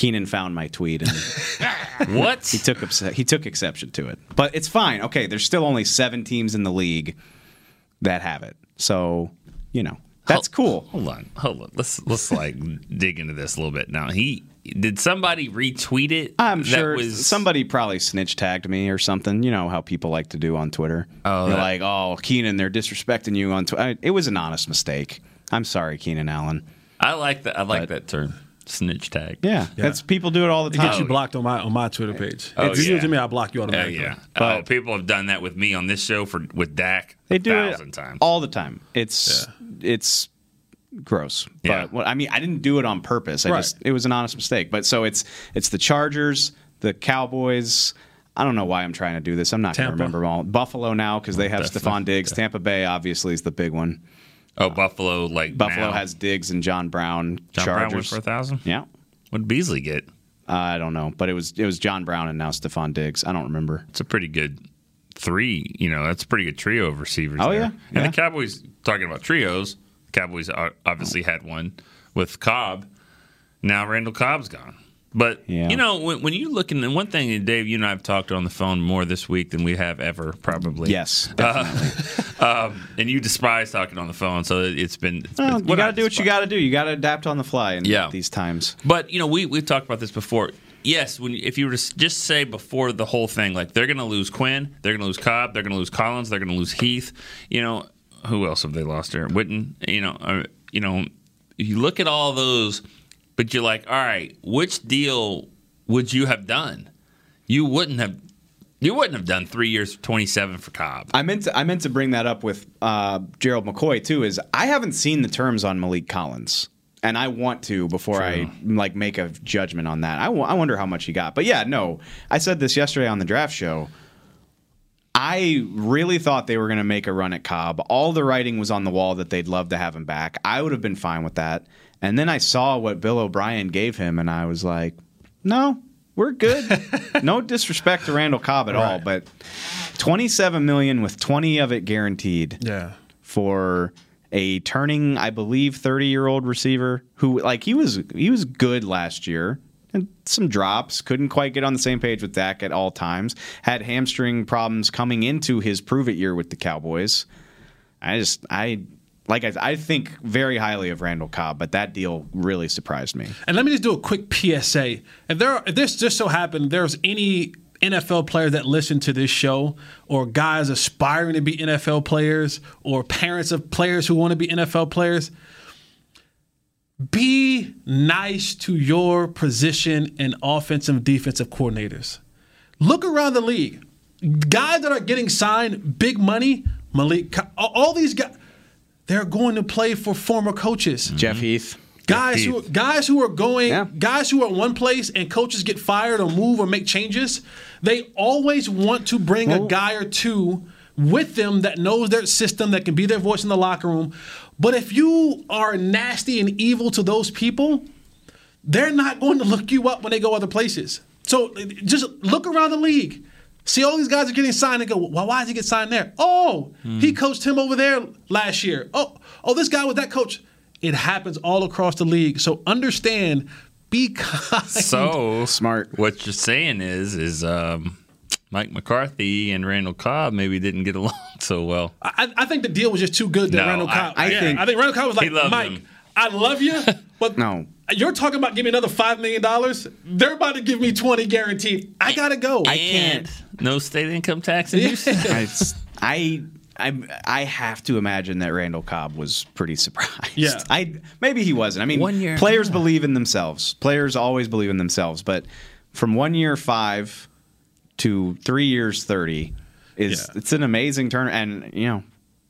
Keenan found my tweet and what he took he took exception to it. But it's fine. Okay, there's still only seven teams in the league that have it, so you know that's cool. Hold on, hold on. Let's let's like dig into this a little bit. Now he did somebody retweet it? I'm sure was somebody probably snitch tagged me or something. You know how people like to do on Twitter. Oh, they're that- like, "Oh, Keenan, they're disrespecting you on Twitter." It was an honest mistake. I'm sorry, Keenan Allen. I like that. I like that term, snitch tag. Yeah, that's people do it all the It time. gets you blocked on my on my Twitter page. Oh, if you do it yeah. to me, I block you Oh automatically. yeah. oh, people have done that with me on this show for with Dak. They a do thousand it times. all the time. It's it's gross. Yeah. But what, I mean, I didn't do it on purpose. I Right. just it was an honest mistake. But so it's it's the Chargers, the Cowboys. I don't know why I'm trying to do this. I'm not going to remember them all. Buffalo now because they oh, have Definitely. Stefon Diggs. Tampa Bay obviously is the big one. Oh, Buffalo like Buffalo now. has Diggs and John Brown. John Brown went Chargers for a thousand. Yeah. What did Beasley get? I don't know, but it was it was John Brown and now Stefon Diggs. I don't remember. It's a pretty good three. You know, that's a pretty good trio of receivers. Oh, there. yeah? and Yeah. the Cowboys talking about trios. The Cowboys obviously had one with Cobb. Now Randall Cobb's gone. But Yeah. you know, when, when you look in, and one thing, and Dave, you and I have talked on the phone more this week than we have ever, probably. Yes, definitely. Uh, um, and you despise talking on the phone, so it's been. It's Well, been you got to do what you got to do. You got to adapt on the fly in Yeah. these times. But you know, we we talked about this before. Yes, when if you were to just say before the whole thing, like they're going to lose Quinn, they're going to lose Cobb, they're going to lose Collins, they're going to lose Heath. You know, who else have they lost there? Witten. You know, uh, you know, if you look at all those, but you're like, all right, which deal would you have done? You wouldn't have. You wouldn't have done three years, twenty seven for Cobb. I meant to, I meant to bring that up with uh, Gerald McCoy too. Is I haven't seen the terms on Maliek Collins, and I want to before I like make a judgment on that. I wo- I wonder how much he got. But yeah, no, I said this yesterday on the draft show. I really thought they were going to make a run at Cobb. All the writing was on the wall that they'd love to have him back. I would have been fine with that. And then I saw what Bill O'Brien gave him, and I was like, no, we're good. no disrespect to Randall Cobb at all, but 27 million with 20 of it guaranteed Yeah. for a turning, I believe, 30 year old receiver who like he was he was good last year. And some drops, couldn't quite get on the same page with Dak at all times. Had hamstring problems coming into his prove it year with the Cowboys. I just I like I, I think very highly of Randall Cobb, but that deal really surprised me. And let me just do a quick PSA. If there, if this just so happened, there's any NFL player that listen to this show, or guys aspiring to be NFL players, or parents of players who want to be NFL players, be nice to your position and offensive defensive coordinators. Look around the league. Guys that are getting signed, big money, Maliek, all these guys, they're going to play for former coaches. Mm-hmm. Jeff Heath. Guys who guys who are going Yeah. guys who are in one place and coaches get fired or move or make changes, they always want to bring a guy or two with them that knows their system that can be their voice in the locker room. But if you are nasty and evil to those people, they're not going to look you up when they go other places. So just look around the league. See all these guys are getting signed and go, well, why did he get signed there? Oh, he coached him over there last year. Oh, oh, this guy was that coach. It happens all across the league. So understand, be kind. So smart. What you're saying is, is um, Mike McCarthy and Randall Cobb maybe didn't get along so well. I, I think the deal was just too good that No, Randall I- Cobb. I yeah, think- I think Randall Cobb was like, Mike, him. I love you, but no. You're talking about give me another five million dollars. They're about to give me twenty guaranteed. I gotta go. I can't. No state income tax in Houston. I, I I I have to imagine that Randall Cobb was pretty surprised. Yeah. I maybe he wasn't. I mean, One year- players believe in themselves. Players always believe in themselves, but from one year five to three years thirty is it's an amazing turn. And you know,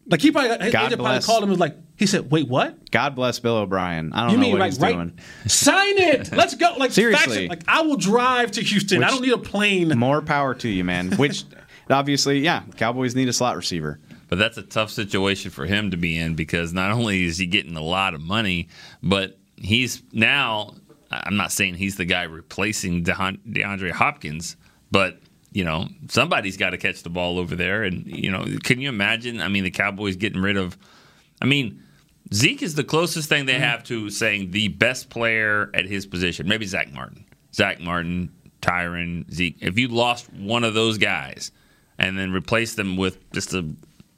Like he probably, God agent probably called him and was like, he said, "Wait, what? God bless Bill O'Brien. I don't You know mean what like he's right? doing. Sign it. Let's go. Like Seriously. fax. Like I will drive to Houston. I don't need a plane. More power to you, man. Which obviously, yeah, Cowboys need a slot receiver. But that's a tough situation for him to be in because not only is he getting a lot of money, but he's now. I'm not saying he's the guy replacing DeAndre Hopkins, but you know, somebody's got to catch the ball over there. And, you know, can you imagine? I mean, the Cowboys getting rid of, I mean, Zeke is the closest thing they mm-hmm. have to saying the best player at his position. Maybe Zach Martin. Zach Martin, Tyron, Zeke. If you lost one of those guys and then replaced them with just a,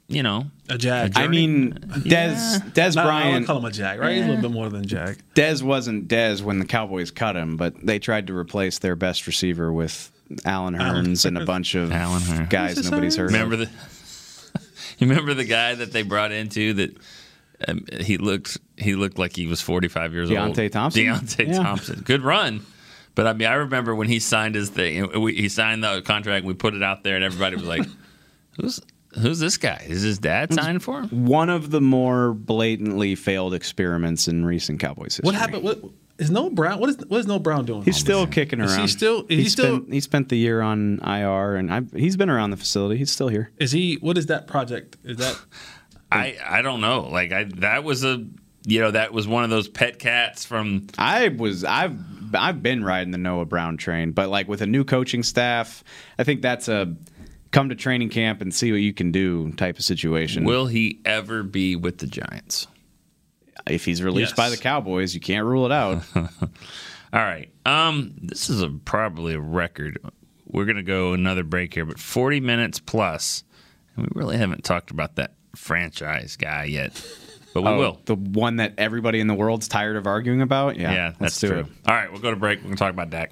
you know, A jag. I mean, Dez Des No, I Bryant. would call him a jag, right? He's a little bit more than jag. Dez wasn't Dez when the Cowboys cut him, but they tried to replace their best receiver with Allen Hurns and a bunch of Allen Hurns. guys Who's this nobody's heard Remember of. the you remember the guy that they brought into that um, he looked he looked like he was 45 years old. Deonte Thompson? Deonte Yeah. Thompson. Good run. But I mean, I remember when he signed his thing. We, he signed the contract. and We put it out there, and everybody was like, "Who's who's this guy? Is his dad signed for him?" One of the more blatantly failed experiments in recent Cowboys history. What happened? What is Noah Brown? What is what is Noah Brown doing? He's still kicking Is around. he still? Is he, He still? spent, he spent the year on IR, and I've, he's been around the facility. He's still here. Is he? What is that project? Is that? I I don't know. Like I that was a you know that was one of those pet cats from I was I've I've been riding the Noah Brown train, but like with a new coaching staff, I think that's a come to training camp and see what you can do type of situation. Will he ever be with the Giants? If he's released Yes. by the Cowboys, you can't rule it out. All right. Um, this is a probably a record. We're gonna go another break here, but 40 minutes plus, and we really haven't talked about that franchise guy yet, but we Oh, will. The one that everybody in the world's tired of arguing about. Yeah, Yeah, that's true. it. All right, we'll go to break. We're gonna talk about Dak.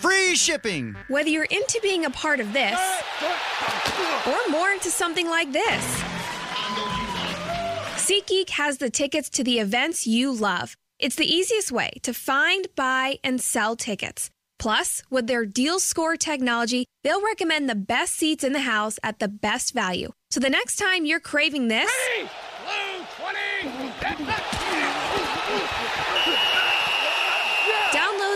free shipping. Whether you're into being a part of this or more into something like this, SeatGeek has the tickets to the events you love. It's the easiest way to find, buy, and sell tickets. Plus, with their deal score technology, they'll recommend the best seats in the house at the best value. So the next time you're craving this, download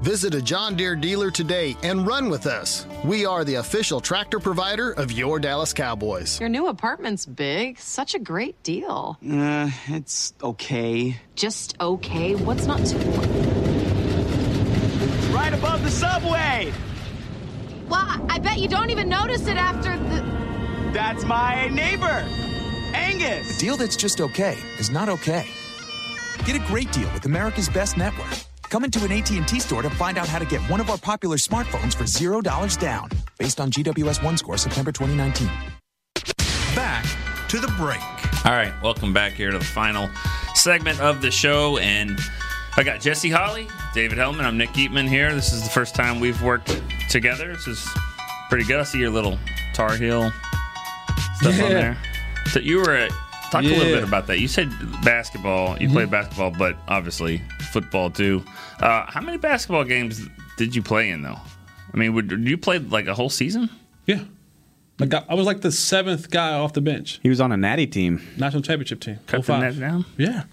Visit a John Deere dealer today and run with us. We are the official tractor provider of your Dallas Cowboys. Your new apartment's big. Such a great deal. Uh, it's okay. Just okay. What's not to? Right above the subway. Well, I bet you don't even notice it after the. That's my neighbor, Angus. A deal that's just okay is not okay. Get a great deal with America's Best Network. Come into an AT&T store to find out how to get one of our popular smartphones for $0 down, based on GWS One score September 2019. Back to the break. All right, welcome back here to the final segment of the show, and I got Jesse Holley, David Helman. I'm Nick Eatman here. This is the first time we've worked together. This is pretty good. I see your little Tar Heel stuff on there. So you were at. Talk a little bit about that. You said basketball. You Mhm. played basketball, but obviously football too. Uh, how many basketball games did you play in though? I mean, would you play like a whole season? Yeah. Like I, I was like the seventh guy off the bench. He was on a natty team. National championship team. Cut the net down. Yeah.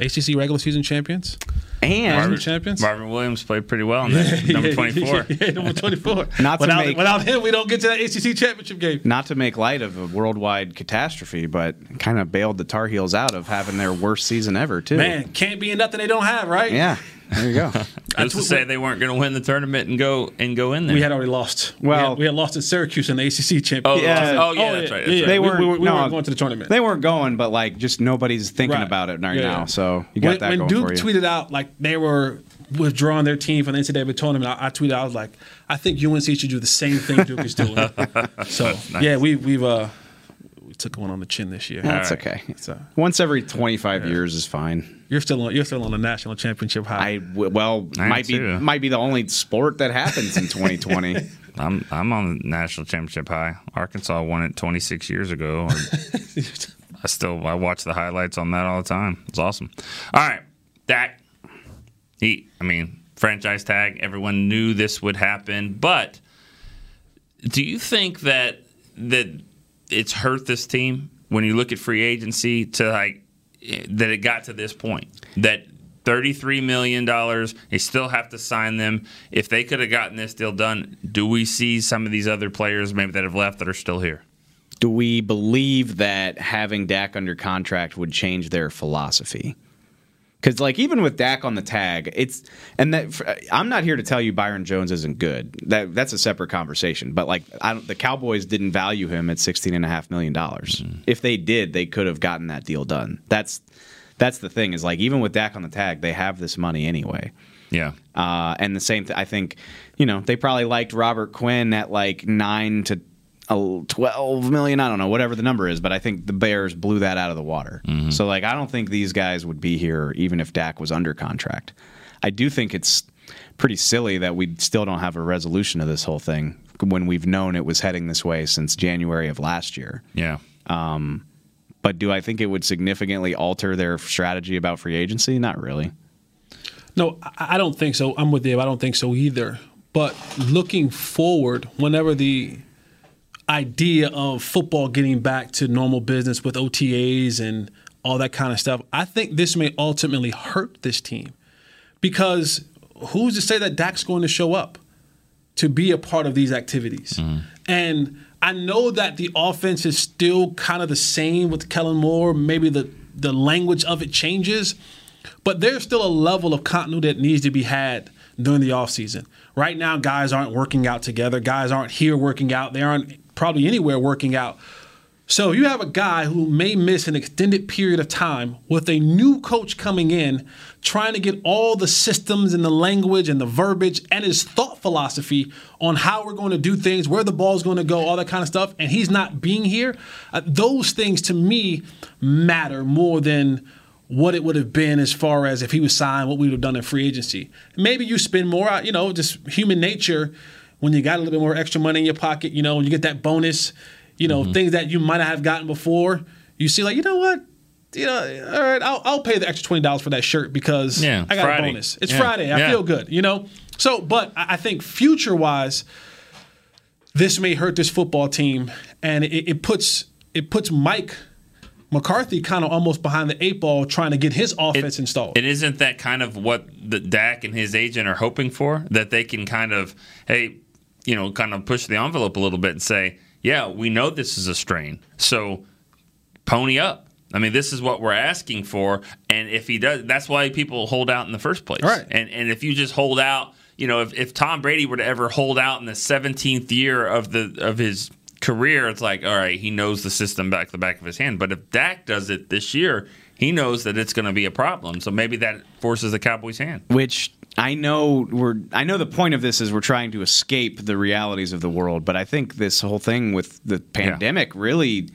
ACC regular season champions. And Marvin champions. Marvin Williams played pretty well in that number 24. yeah, number 24. Not to without, make- without him, we don't get to that ACC championship game. Not to make light of a worldwide catastrophe, but kind of bailed the Tar Heels out of having their worst season ever, too. Man, can't be nothing they don't have, right? Yeah, there you go. Who's to say they weren't going to win the tournament and go and go in there? We had already lost. Well- we had, we had lost at Syracuse in the ACC championship. Oh, yeah. Oh, yeah, that's right, that's right. They we, weren't, we, we no, weren't going to the tournament. They weren't going, but like just nobody's thinking Right. about it right Yeah, now. yeah. So you got when, that when going Duke for you. tweeted out like they were withdrawing their team from the NCAA tournament, I, I tweeted out I was like, I think UNC should do the same thing Duke is doing. so Nice. yeah, we we've uh, we took one on the chin this year. That's okay. So Once every 25 years is fine. You're still on, you're still on the national championship high. I w- well I might be too. might be the only sport that happens in 2020. I'm I'm on the national championship high. Arkansas won it 26 years ago. I still I watch the highlights on that all the time. It's awesome. All right, Dak. He, I mean, franchise tag. Everyone knew this would happen, but do you think that that it's hurt this team when you look at free agency to like that it got to this point that $33 million they still have to sign them if they could have gotten this deal done do we see some of these other players maybe that have left that are still here Do we believe that having Dak under contract would change their philosophy? Because like even with Dak on the tag, it's and that I'm not here to tell you Byron Jones isn't good. That that's a separate conversation. But like I don't, the Cowboys didn't value him at 16 and a half million dollars. If they did, they could have gotten that deal done. That's that's the thing is like even with Dak on the tag, they have this money anyway. yeah Uh, and the same, th- I think, you know, they probably liked Robert Quinn at like nine to uh, twelve million. I don't know, whatever the number is, but I think the Bears blew that out of the water. So, like, I don't think these guys would be here even if Dak was under contract. I do think it's pretty silly that we still don't have a resolution of this whole thing when we've known it was heading this way since January of last year. yeah Um, but do I think it would significantly alter their strategy about free agency? Not really. No, I I don't think so. I'm with Dave. I don't think so either. But looking forward, whenever the idea of football getting back to normal business with OTAs and all that kind of stuff, I think this may ultimately hurt this team because who's to say that Dak's going to show up to be a part of these activities? Mm-hmm. And I know that the offense is still kind of the same with Kellen Moore. Maybe the the language of it changes, but there's still a level of continuity that needs to be had during the offseason. Right now, guys aren't working out together. Guys aren't here working out. They aren't probably anywhere working out. So you have a guy who may miss an extended period of time with a new coach coming in, trying to get all the systems and the language and the verbiage and his thought philosophy on how we're going to do things, where the ball's going to go, all that kind of stuff, and he's not being here. Uh, those things to me matter more than what it would have been as far as if he was signed, what we would have done in free agency. Maybe you spend more, uh, you know, just human nature when you got a little bit more extra money in your pocket, you know, when you get that bonus, you know, Mm-hmm. things that you might not have gotten before. You see, like, you know what? You know, all right, I'll, I'll pay the extra twenty dollars for that shirt because Yeah, I got Friday. a bonus. It's Yeah, Friday. I yeah. feel good, you know. So, but I think future wise, this may hurt this football team, and it, it puts it puts Mike McCarthy kind of almost behind the eight ball, trying to get his offense installed. And isn't that kind of what the Dak and his agent are hoping for? That they can kind of, hey, you know, kind of push the envelope a little bit and say, yeah, we know this is a strain, so pony up. I mean, this is what we're asking for, and if he does, that's why people hold out in the first place. Right. And and if you just hold out, you know, if, if Tom Brady were to ever hold out in the 17th year of the of his career, it's like, all right, he knows the system back the back of his hand. But if Dak does it this year, he knows that it's going to be a problem. So maybe that forces the Cowboys' hand. which I know we're I know the point of this is we're trying to escape the realities of the world, but I think this whole thing with the pandemic really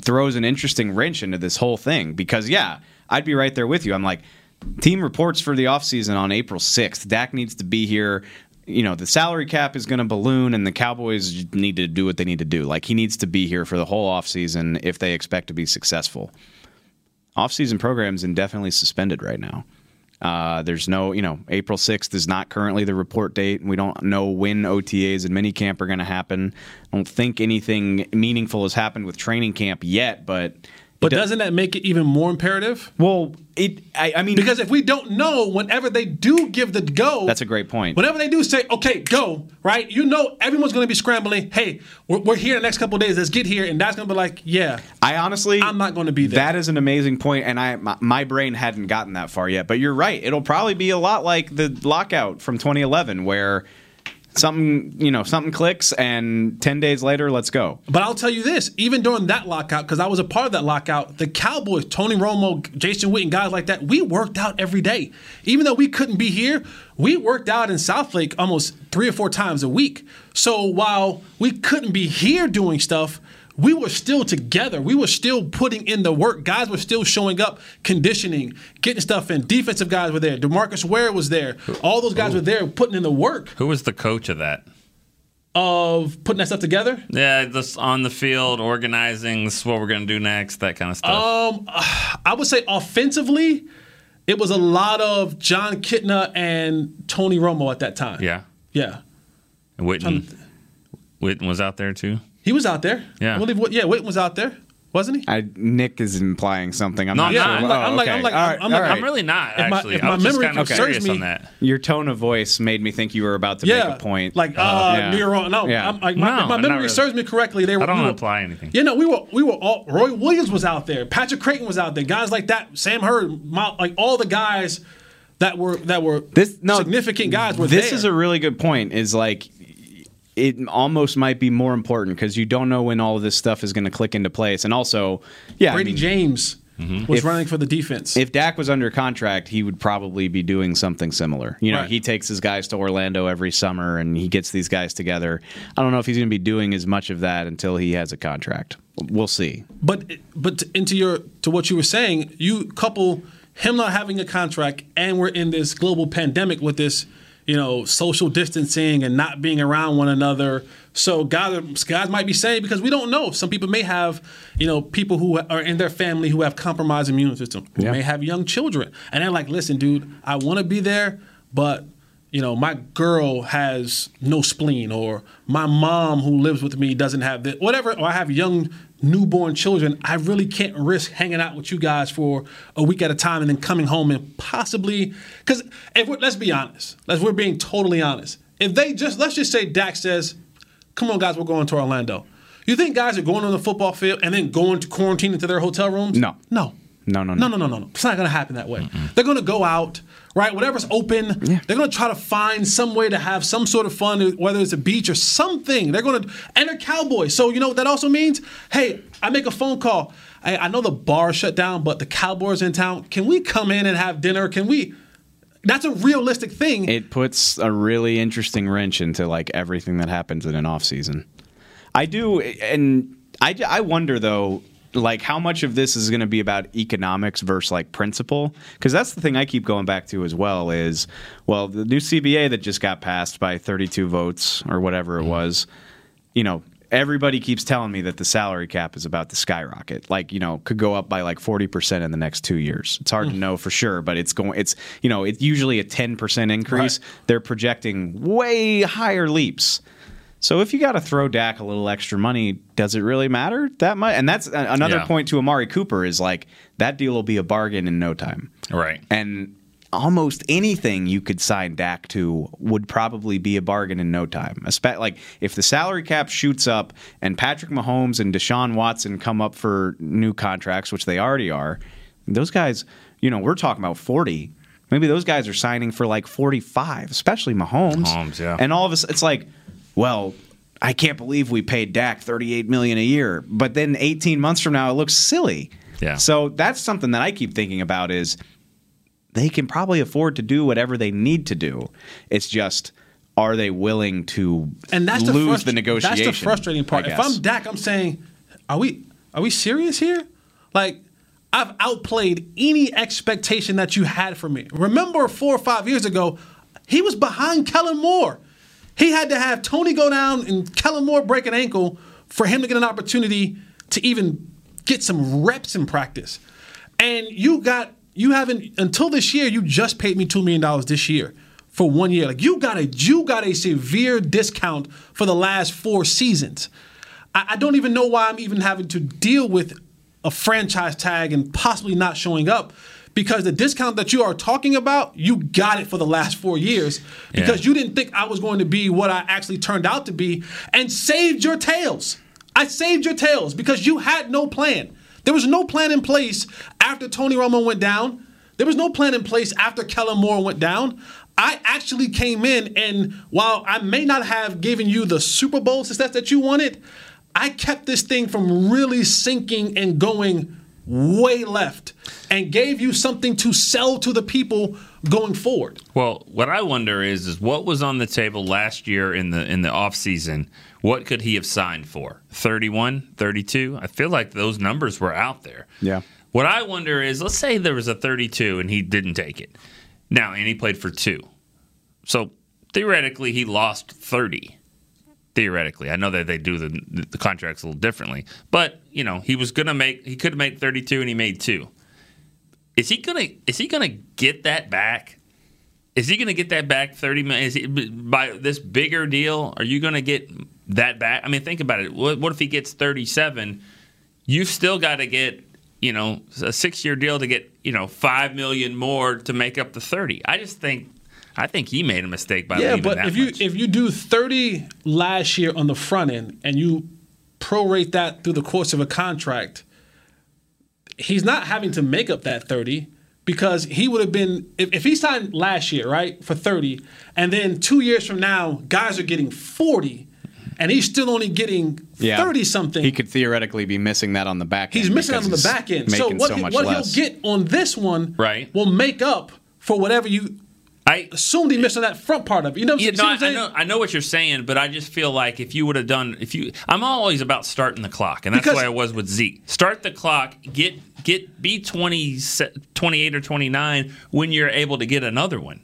throws an interesting wrench into this whole thing because yeah, I'd be right there with you. I'm like team reports for the offseason on April 6th. Dak needs to be here. You know, the salary cap is going to balloon and the Cowboys need to do what they need to do. Like he needs to be here for the whole offseason if they expect to be successful off-season programs indefinitely suspended right now. Uh, there's no, you know, April 6th is not currently the report date. We don't know when OTAs and minicamp are going to happen. I don't think anything meaningful has happened with training camp yet, but but doesn't that make it even more imperative? Well, it. I, I mean, because if we don't know, whenever they do give the go, that's a great point. Whenever they do say, okay, go, right? You know everyone's going to be scrambling. Hey, we're, we're here the next couple of days. Let's get here. And that's going to be like, yeah. I honestly, I'm not going to be there. That is an amazing point, and I my, my brain hadn't gotten that far yet. But you're right; it'll probably be a lot like the lockout from 2011, where something you know something clicks, and 10 days later, let's go. But I'll tell you this: even during that lockout, because I was a part of that lockout, the Cowboys, Tony Romo, Jason Witten, guys like that, we worked out every day. Even though we couldn't be here, we worked out in Southlake almost three or four times a week. So while we couldn't be here doing stuff, we were still together. We were still putting in the work. Guys were still showing up, conditioning, getting stuff in. Defensive guys were there. DeMarcus Ware was there. All those guys were there putting in the work Who was the coach of that? of putting that stuff together. Yeah, just on the field, organizing. This is what we're gonna do next. That kind of stuff. Um, I would say offensively, it was a lot of Jon Kitna and Tony Romo at that time. yeah, Yeah. and Witten. Witten was out there too. He was out there. Yeah. I believe, yeah, Witten was out there, wasn't he? I, Nick is implying something. I'm No, not I'm sure. not. what- I'm like- oh, I'm okay. like- I'm like- all right. I'm really not If my- actually. if I my just memory kind of serves curious me- on that. Your tone of voice made me think you were about to yeah. make a point. Like, uh, yeah. you're wrong. No, Yeah. I'm, like, my, No, if my memory really. serves me correctly, they were. I don't we were- imply anything. Yeah, no, we were we were all Roy Williams was out there, Patrick Crayton was out there, guys like that, Sam Hurd, my, like all the guys that were that were This no significant guys were This there. is a really good point. Is like it almost might be more important because you don't know when all of this stuff is going to click into place, and also, yeah, I Bradie mean, James mm-hmm. was If- running for the defense. If Dak was under contract, he would probably be doing something similar. You know, Right. he takes his guys to Orlando every summer and he gets these guys together. I don't know if he's going to be doing as much of that until he has a contract. We'll see. But but into your to what you were saying, you couple him not having a contract and we're in this global pandemic with this, you know, social distancing and not being around one another. So guys, guys might be saying because we don't know. Some people may have, you know, people who are in their family who have compromised immune system, who Yeah. may have young children, and they're like, "Listen, dude, I want to be there, but." You know, my girl has no spleen, or my mom who lives with me doesn't have this, whatever, or I have young newborn children. I really can't risk hanging out with you guys for a week at a time and then coming home and possibly, because let's be honest, let's we're being totally honest. If they just let's just say Dak says, "Come on, guys, we're going to Orlando." You think guys are going on the football field and then going to quarantine into their hotel rooms? No. no, No, no, no, no. no, no, no. It's not going to happen that way. They're going to go out, right? Whatever's open, they're going to try to find some way to have some sort of fun, whether it's a beach or something. They're going to, and they're cowboys. So, you know what that also means? Hey, I make a phone call. I, I know the bar shut down, but the Cowboys in town. Can we come in and have dinner? Can we? That's a realistic thing. It puts a really interesting wrench into like everything that happens in an off season. I do, and I, I wonder though, like how much of this is going to be about economics versus like principle? Because that's the thing I keep going back to as well. Is well, the new CBA that just got passed by 32 votes or whatever it mm-hmm. was, you know. Everybody keeps telling me that the salary cap is about to skyrocket. Like, you know, could go up by like 40% in the next 2 years. It's hard to mm. know for sure, but it's going it's, you know, it's usually a 10% increase. They're projecting way higher leaps. So if you got to throw Dak a little extra money, does it really matter that much? And that's uh, another Yeah. point to Amari Cooper is like that deal will be a bargain in no time. Right. And almost anything you could sign Dak to would probably be a bargain in no time. Like if the salary cap shoots up and Patrick Mahomes and Deshaun Watson come up for new contracts, which they already are, those guys, you know, we're talking about 40. Maybe those guys are signing for like 45, especially Mahomes. Mahomes, yeah. And all of us, it's like, well, I can't believe we paid Dak 38 million a year, but then 18 months from now it looks silly. Yeah. So that's something that I keep thinking about is they can probably afford to do whatever they need to do. It's just are they willing to and that's the lose frust- the negotiation? That's the frustrating part. If. I'm Dak, I'm saying, are we are we serious here? Like, I've outplayed any expectation that you had for me. Remember, four or five years ago, he was behind Kellen Moore. He had to have Tony go down and Kellen Moore break an ankle for him to get an opportunity to even get some reps in practice. And you got you haven't until this year. You just paid me two million dollars this year for one year. Like you got a you got a severe discount for the last four seasons. I, I don't even know why I'm even having to deal with a franchise tag and possibly not showing up because the discount that you are talking about, you got it for the last four years because you didn't think I was going to be what I actually turned out to be and saved your tails. I saved your tails because you had no plan. There was no plan in place after Tony Romo went down. There was no plan in place after Kellen Moore went down. I actually came in, and while I may not have given you the Super Bowl success that you wanted, I kept this thing from really sinking and going way left and gave you something to sell to the people going forward. Well, what I wonder is is what was on the table last year in the in the offseason? What could he have signed for? 31, 32? I feel like those numbers were out there. Yeah. What I wonder is let's say there was a 32 and he didn't take it. Now, and he played for 2. So, theoretically he lost 30 theoretically. I know that they do the the contracts a little differently, but you know he was gonna make he could have made thirty two and he made two. Is he gonna is he gonna get that back? Is he gonna get that back thirty million? Is he, by this bigger deal? Are you gonna get that back? I mean, think about it. What, what if he gets thirty seven? You've still got to get you know a six year deal to get you know five million more to make up the thirty. I just think I think he made a mistake by yeah, leaving but that if you much. if you do thirty last year on the front end and you prorate that through the course of a contract, he's not having to make up that thirty because he would have been if, if he signed last year right for thirty, and then two years from now guys are getting forty. And he's still only getting Yeah. thirty something. He could theoretically be missing that on the back end. He's missing out because on the back end. So what, so he, much what less. he'll get on this one Right. will make up for whatever you I assumed he missed on that front part of it. You know, no, what I, I'm saying? I know, I know what you're saying, but I just feel like if you would have done, if you, I'm always about starting the clock, and that's Because- why I was with Zeke. Start the clock, get get be 20, 28 or 29 when you're able to get another one.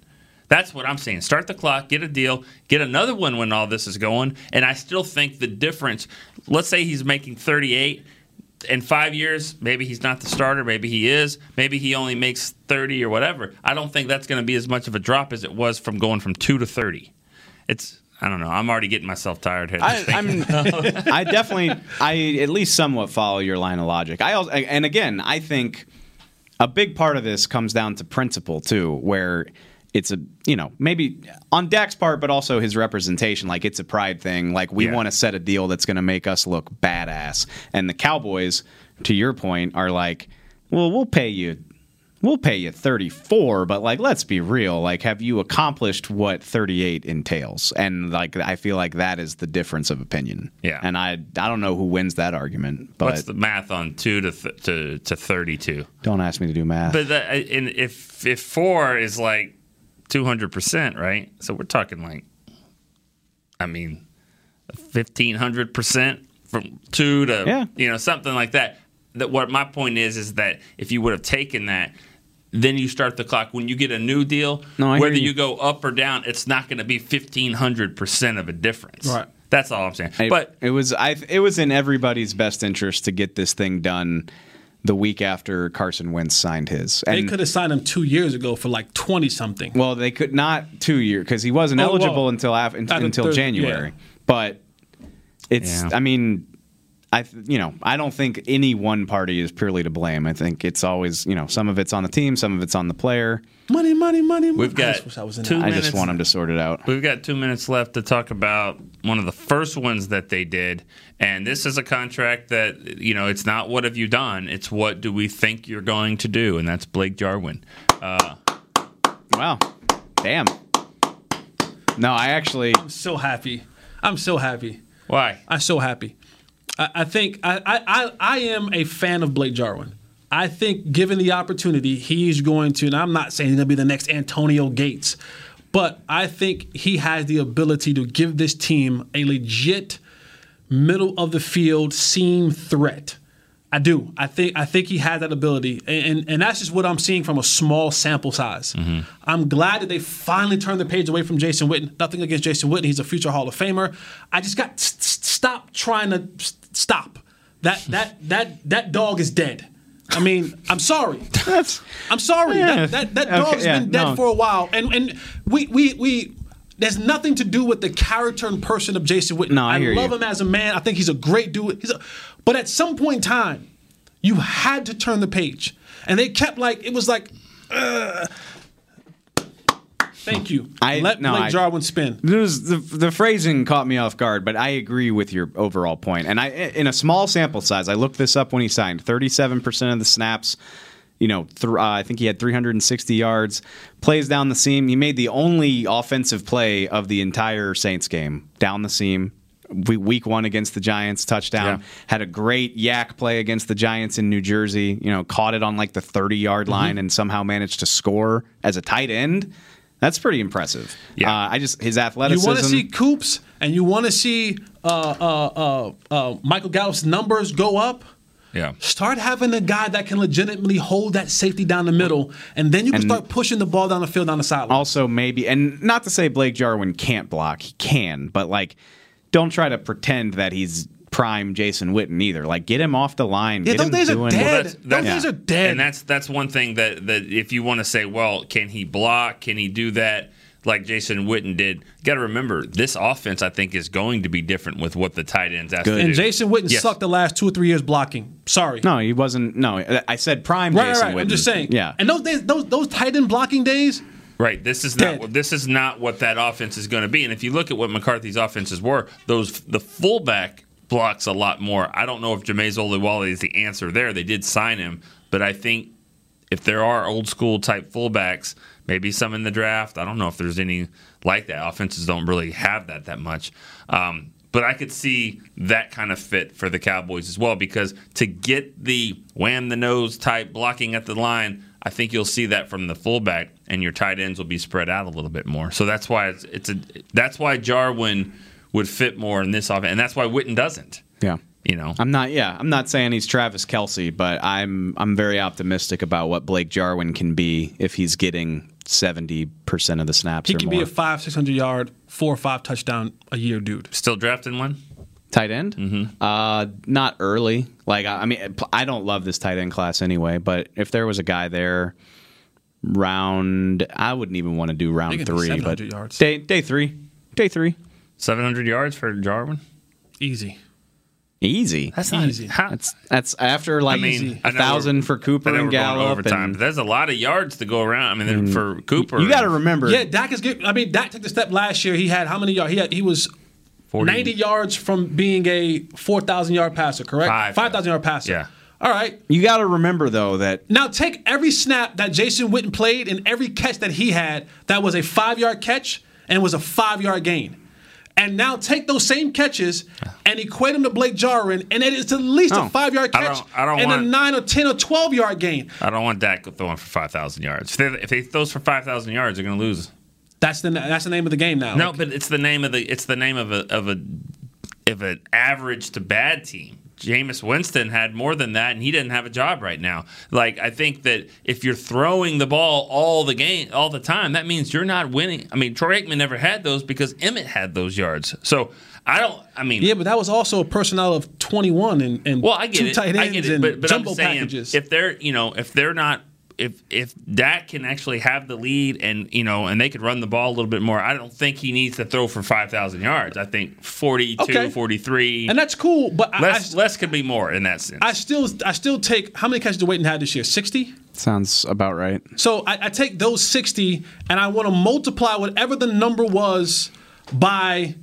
That's what I'm saying. Start the clock, get a deal, get another one when all this is going, and I still think the difference. Let's say he's making 38. In five years, maybe he's not the starter. Maybe he is. Maybe he only makes 30 or whatever. I don't think that's going to be as much of a drop as it was from going from two to 30. It's I don't know. I'm already getting myself tired here. I, I'm, I definitely, I at least somewhat follow your line of logic. I also, and again, I think a big part of this comes down to principle too, where it's a, you know, maybe on Dak's part, but also his representation. Like it's a pride thing. Like we Yeah. want to set a deal that's going to make us look badass. And the Cowboys, to your point, are like, well, we'll pay you. We'll pay you 34, but like let's be real, like have you accomplished what 38 entails? And like I feel like that is the difference of opinion. Yeah. And I I don't know who wins that argument, but What's the math on two to th- to to 32? don't ask me to do math. But that, and uh, if if four is like 200 percent, right? So we're talking like, I mean, 1500 percent from two to Yeah. you know something like that. That what my point is is that if you would have taken that. Then you start the clock. When you get a new deal, No, whether you. you go up or down, it's not going to be fifteen hundred percent of a difference. Right. That's all I'm saying. But it was I it was in everybody's best interest to get this thing done the week after Carson Wentz signed his. they could have signed him two years ago for like twenty something. well, they could not two year because he wasn't Oh, eligible well, until af- at until third- January. yeah. But it's Yeah. I mean. I, you know, I don't think any one party is purely to blame. I think it's always, you know, some of it's on the team, some of it's on the player. Money, money, money. money. We've I got just wish I was in two that. I just want them to sort it out. We've got two minutes left to talk about one of the first ones that they did. And this is a contract that, you know, it's not what have you done, it's what do we think you're going to do. And that's Blake Jarwin. Uh, Wow, damn. No, I actually. I'm so happy. I'm so happy. why? I'm so happy. I, I think I, I, I, am a fan of Blake Jarwin. I think given the opportunity, he's going to, and I'm not saying he's going to be the next Antonio Gates, but I think he has the ability to give this team a legit middle of the field seam threat. I do. I think I think he has that ability, and and, and that's just what I'm seeing from a small sample size. Mm-hmm. I'm glad that they finally turned the page away from Jason Witten. Nothing against Jason Witten; he's a future Hall of Famer. I just got stop trying to stop. That that that that dog is dead. I mean, I'm sorry. I'm sorry. Yeah. That that, that Okay, dog's yeah, been dead no. for a while, and and we we we. There's nothing to do with the character and person of Jason Witten. No, I hear love you. him as a man. I think he's a great dude. He's a, but at some point in time, you had to turn the page, and they kept like it was like. Uh, thank you. I- Let no, Blake I- Jarwin spin. There the the phrasing caught me off guard, but I agree with your overall point. And I, in a small sample size, I looked this up when he signed. Thirty-seven percent of the snaps, you know, th- uh, I think he had 360 yards. Plays down the seam. He made the only offensive play of the entire Saints game down the seam. week one against the Giants, touchdown. Had a great YAC play against the Giants in New Jersey. You know, caught it on like the 30 yard line and somehow managed to score as a tight end. That's pretty impressive. Yeah, uh, I just his athleticism. You want to see Coops and you want to see uh, uh, uh, uh, Michael Gallup's numbers go up. Yeah. Start having a guy that can legitimately hold that safety down the middle, and then you can And- start pushing the ball down the field down the sideline. also maybe and not to say Blake Jarwin can't block, he can, but like don't try to pretend that he's prime Jason Witten either. Like get him off the line. get him doing, Well, that's- that's- are dead. And that's that's one thing that that if you want to say, well, can he block? Can he do that? Like Jason Witten did. You got to remember, this offense I think is going to be different with what the tight ends asked to and. Jason Witten Yes. sucked the last two or three years blocking. Sorry. No, he wasn't. No, I said prime Right, right, Jason right. Witten. I'm just saying. Yeah. And those days, those those tight end blocking days. Right. This is not this is not what that offense is going to be. And if you look at what McCarthy's offenses were, those the fullback blocks a lot more. I don't know if Jamize Olawale is the answer there. They did sign him, but I think if there are old school type fullbacks, maybe some in the draft. I don't know if there's any like that. Offenses don't really have that that much. Um, but I could see that kind of fit for the Cowboys as well because to get the wham the nose type blocking at the line, I think you'll see that from the fullback, and your tight ends will be spread out a little bit more. So that's why it's, it's a that's why Jarwin would fit more in this offense, and that's why Witten doesn't. Yeah. You know, I'm not. Yeah, I'm not saying he's Travis Kelce, but I'm I'm very optimistic about what Blake Jarwin can be if he's getting 70 percent of the snaps He or can more. be a five, six hundred yard, four or five touchdown a year dude. Still drafting one? Tight end? Mm-hmm. Uh, not early. Like I I mean, I don't love this tight end class anyway. But if there was a guy there, round, I wouldn't even want to do round three. But yards. day day three, day three, seven hundred yards for Jarwin. Easy. Easy. That's not easy. That's that's after like I mean, I a know thousand for Cooper and we're going Gallup. overtime, and- but there's a lot of yards to go around. I mean, mm. for Cooper, you gotta remember- Yeah, Dak is good. I mean, Dak took the step last year. He had how many yards? He had he was 40. 90 yards from being a 4,000 yard passer, correct? Five. 5,000 yard passer. Yeah. All right. You got to remember though that Now take every snap that Jason Witten played and every catch that he had that was a five yard catch and was a five yard gain. And now take those same catches and equate them to Blake Jarwin, and it is at least Oh. a five yard I catch don't- I don't and want- a nine or 10 or 12 yard gain. I don't want Dak throwing for five thousand yards. If they, if they throws for five thousand yards, they're going to lose. That's the that's the name of the game now. No, but it's the name of the it's the name of a of a of an average to bad team. Jameis Winston had more than that, and he didn't have a job right now. Like I think that if you're throwing the ball all the game, all the time, that means you're not winning. I mean, Troy Aikman never had those because Emmitt had those yards. So I don't. I mean, Yeah, but that was also a personnel of 21 and, and well, I get two it. tight ends I get it. But, but I'm just saying, packages. if they're you know if they're not if if Dak can actually have the lead and you know and they could run the ball a little bit more, I don't think he needs to throw for five thousand yards. I think 42, Okay. 43. and that's cool, but less I, less could be more in that sense. I still I still take how many catches did Witten have this year? 60? sounds about right. So I, I take those 60 and I want to multiply whatever the number was by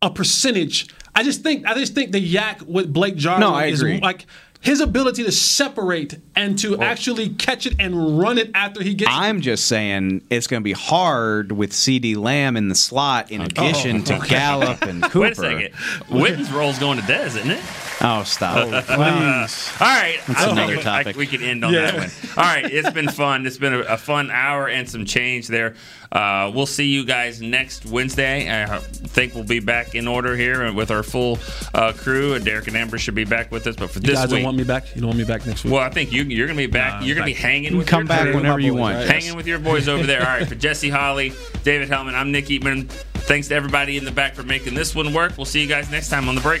a percentage. I just think I just think the YAC with Blake Jarwin No, I is agree. like his ability to separate and to actually catch it and run it after he gets I'm just saying it's going to be hard with CeeDee Lamb in the slot in addition to okay. Gallup and Cooper. Wait a second. Witten's role's going to Dez, isn't it? Oh, stop. Uh, all right. That's I another think I- topic. we can end on Yeah. that one. All right. It's been fun. It's been a, a fun hour and some change there. Uh, we'll see you guys next Wednesday. I think we'll be back in order here with our full uh, crew. Derek and Amber should be back with us. But for You this guys week, don't want me back? You don't want me back next week? well, I think you, you're going to be back. Nah, you're going to be hanging with come back crew. whenever you want. Hanging Yes. with your boys over there. All right. For Jesse Holley, David Helman, I'm Nick Eatman. Thanks to everybody in the back for making this one work. We'll see you guys next time on the break.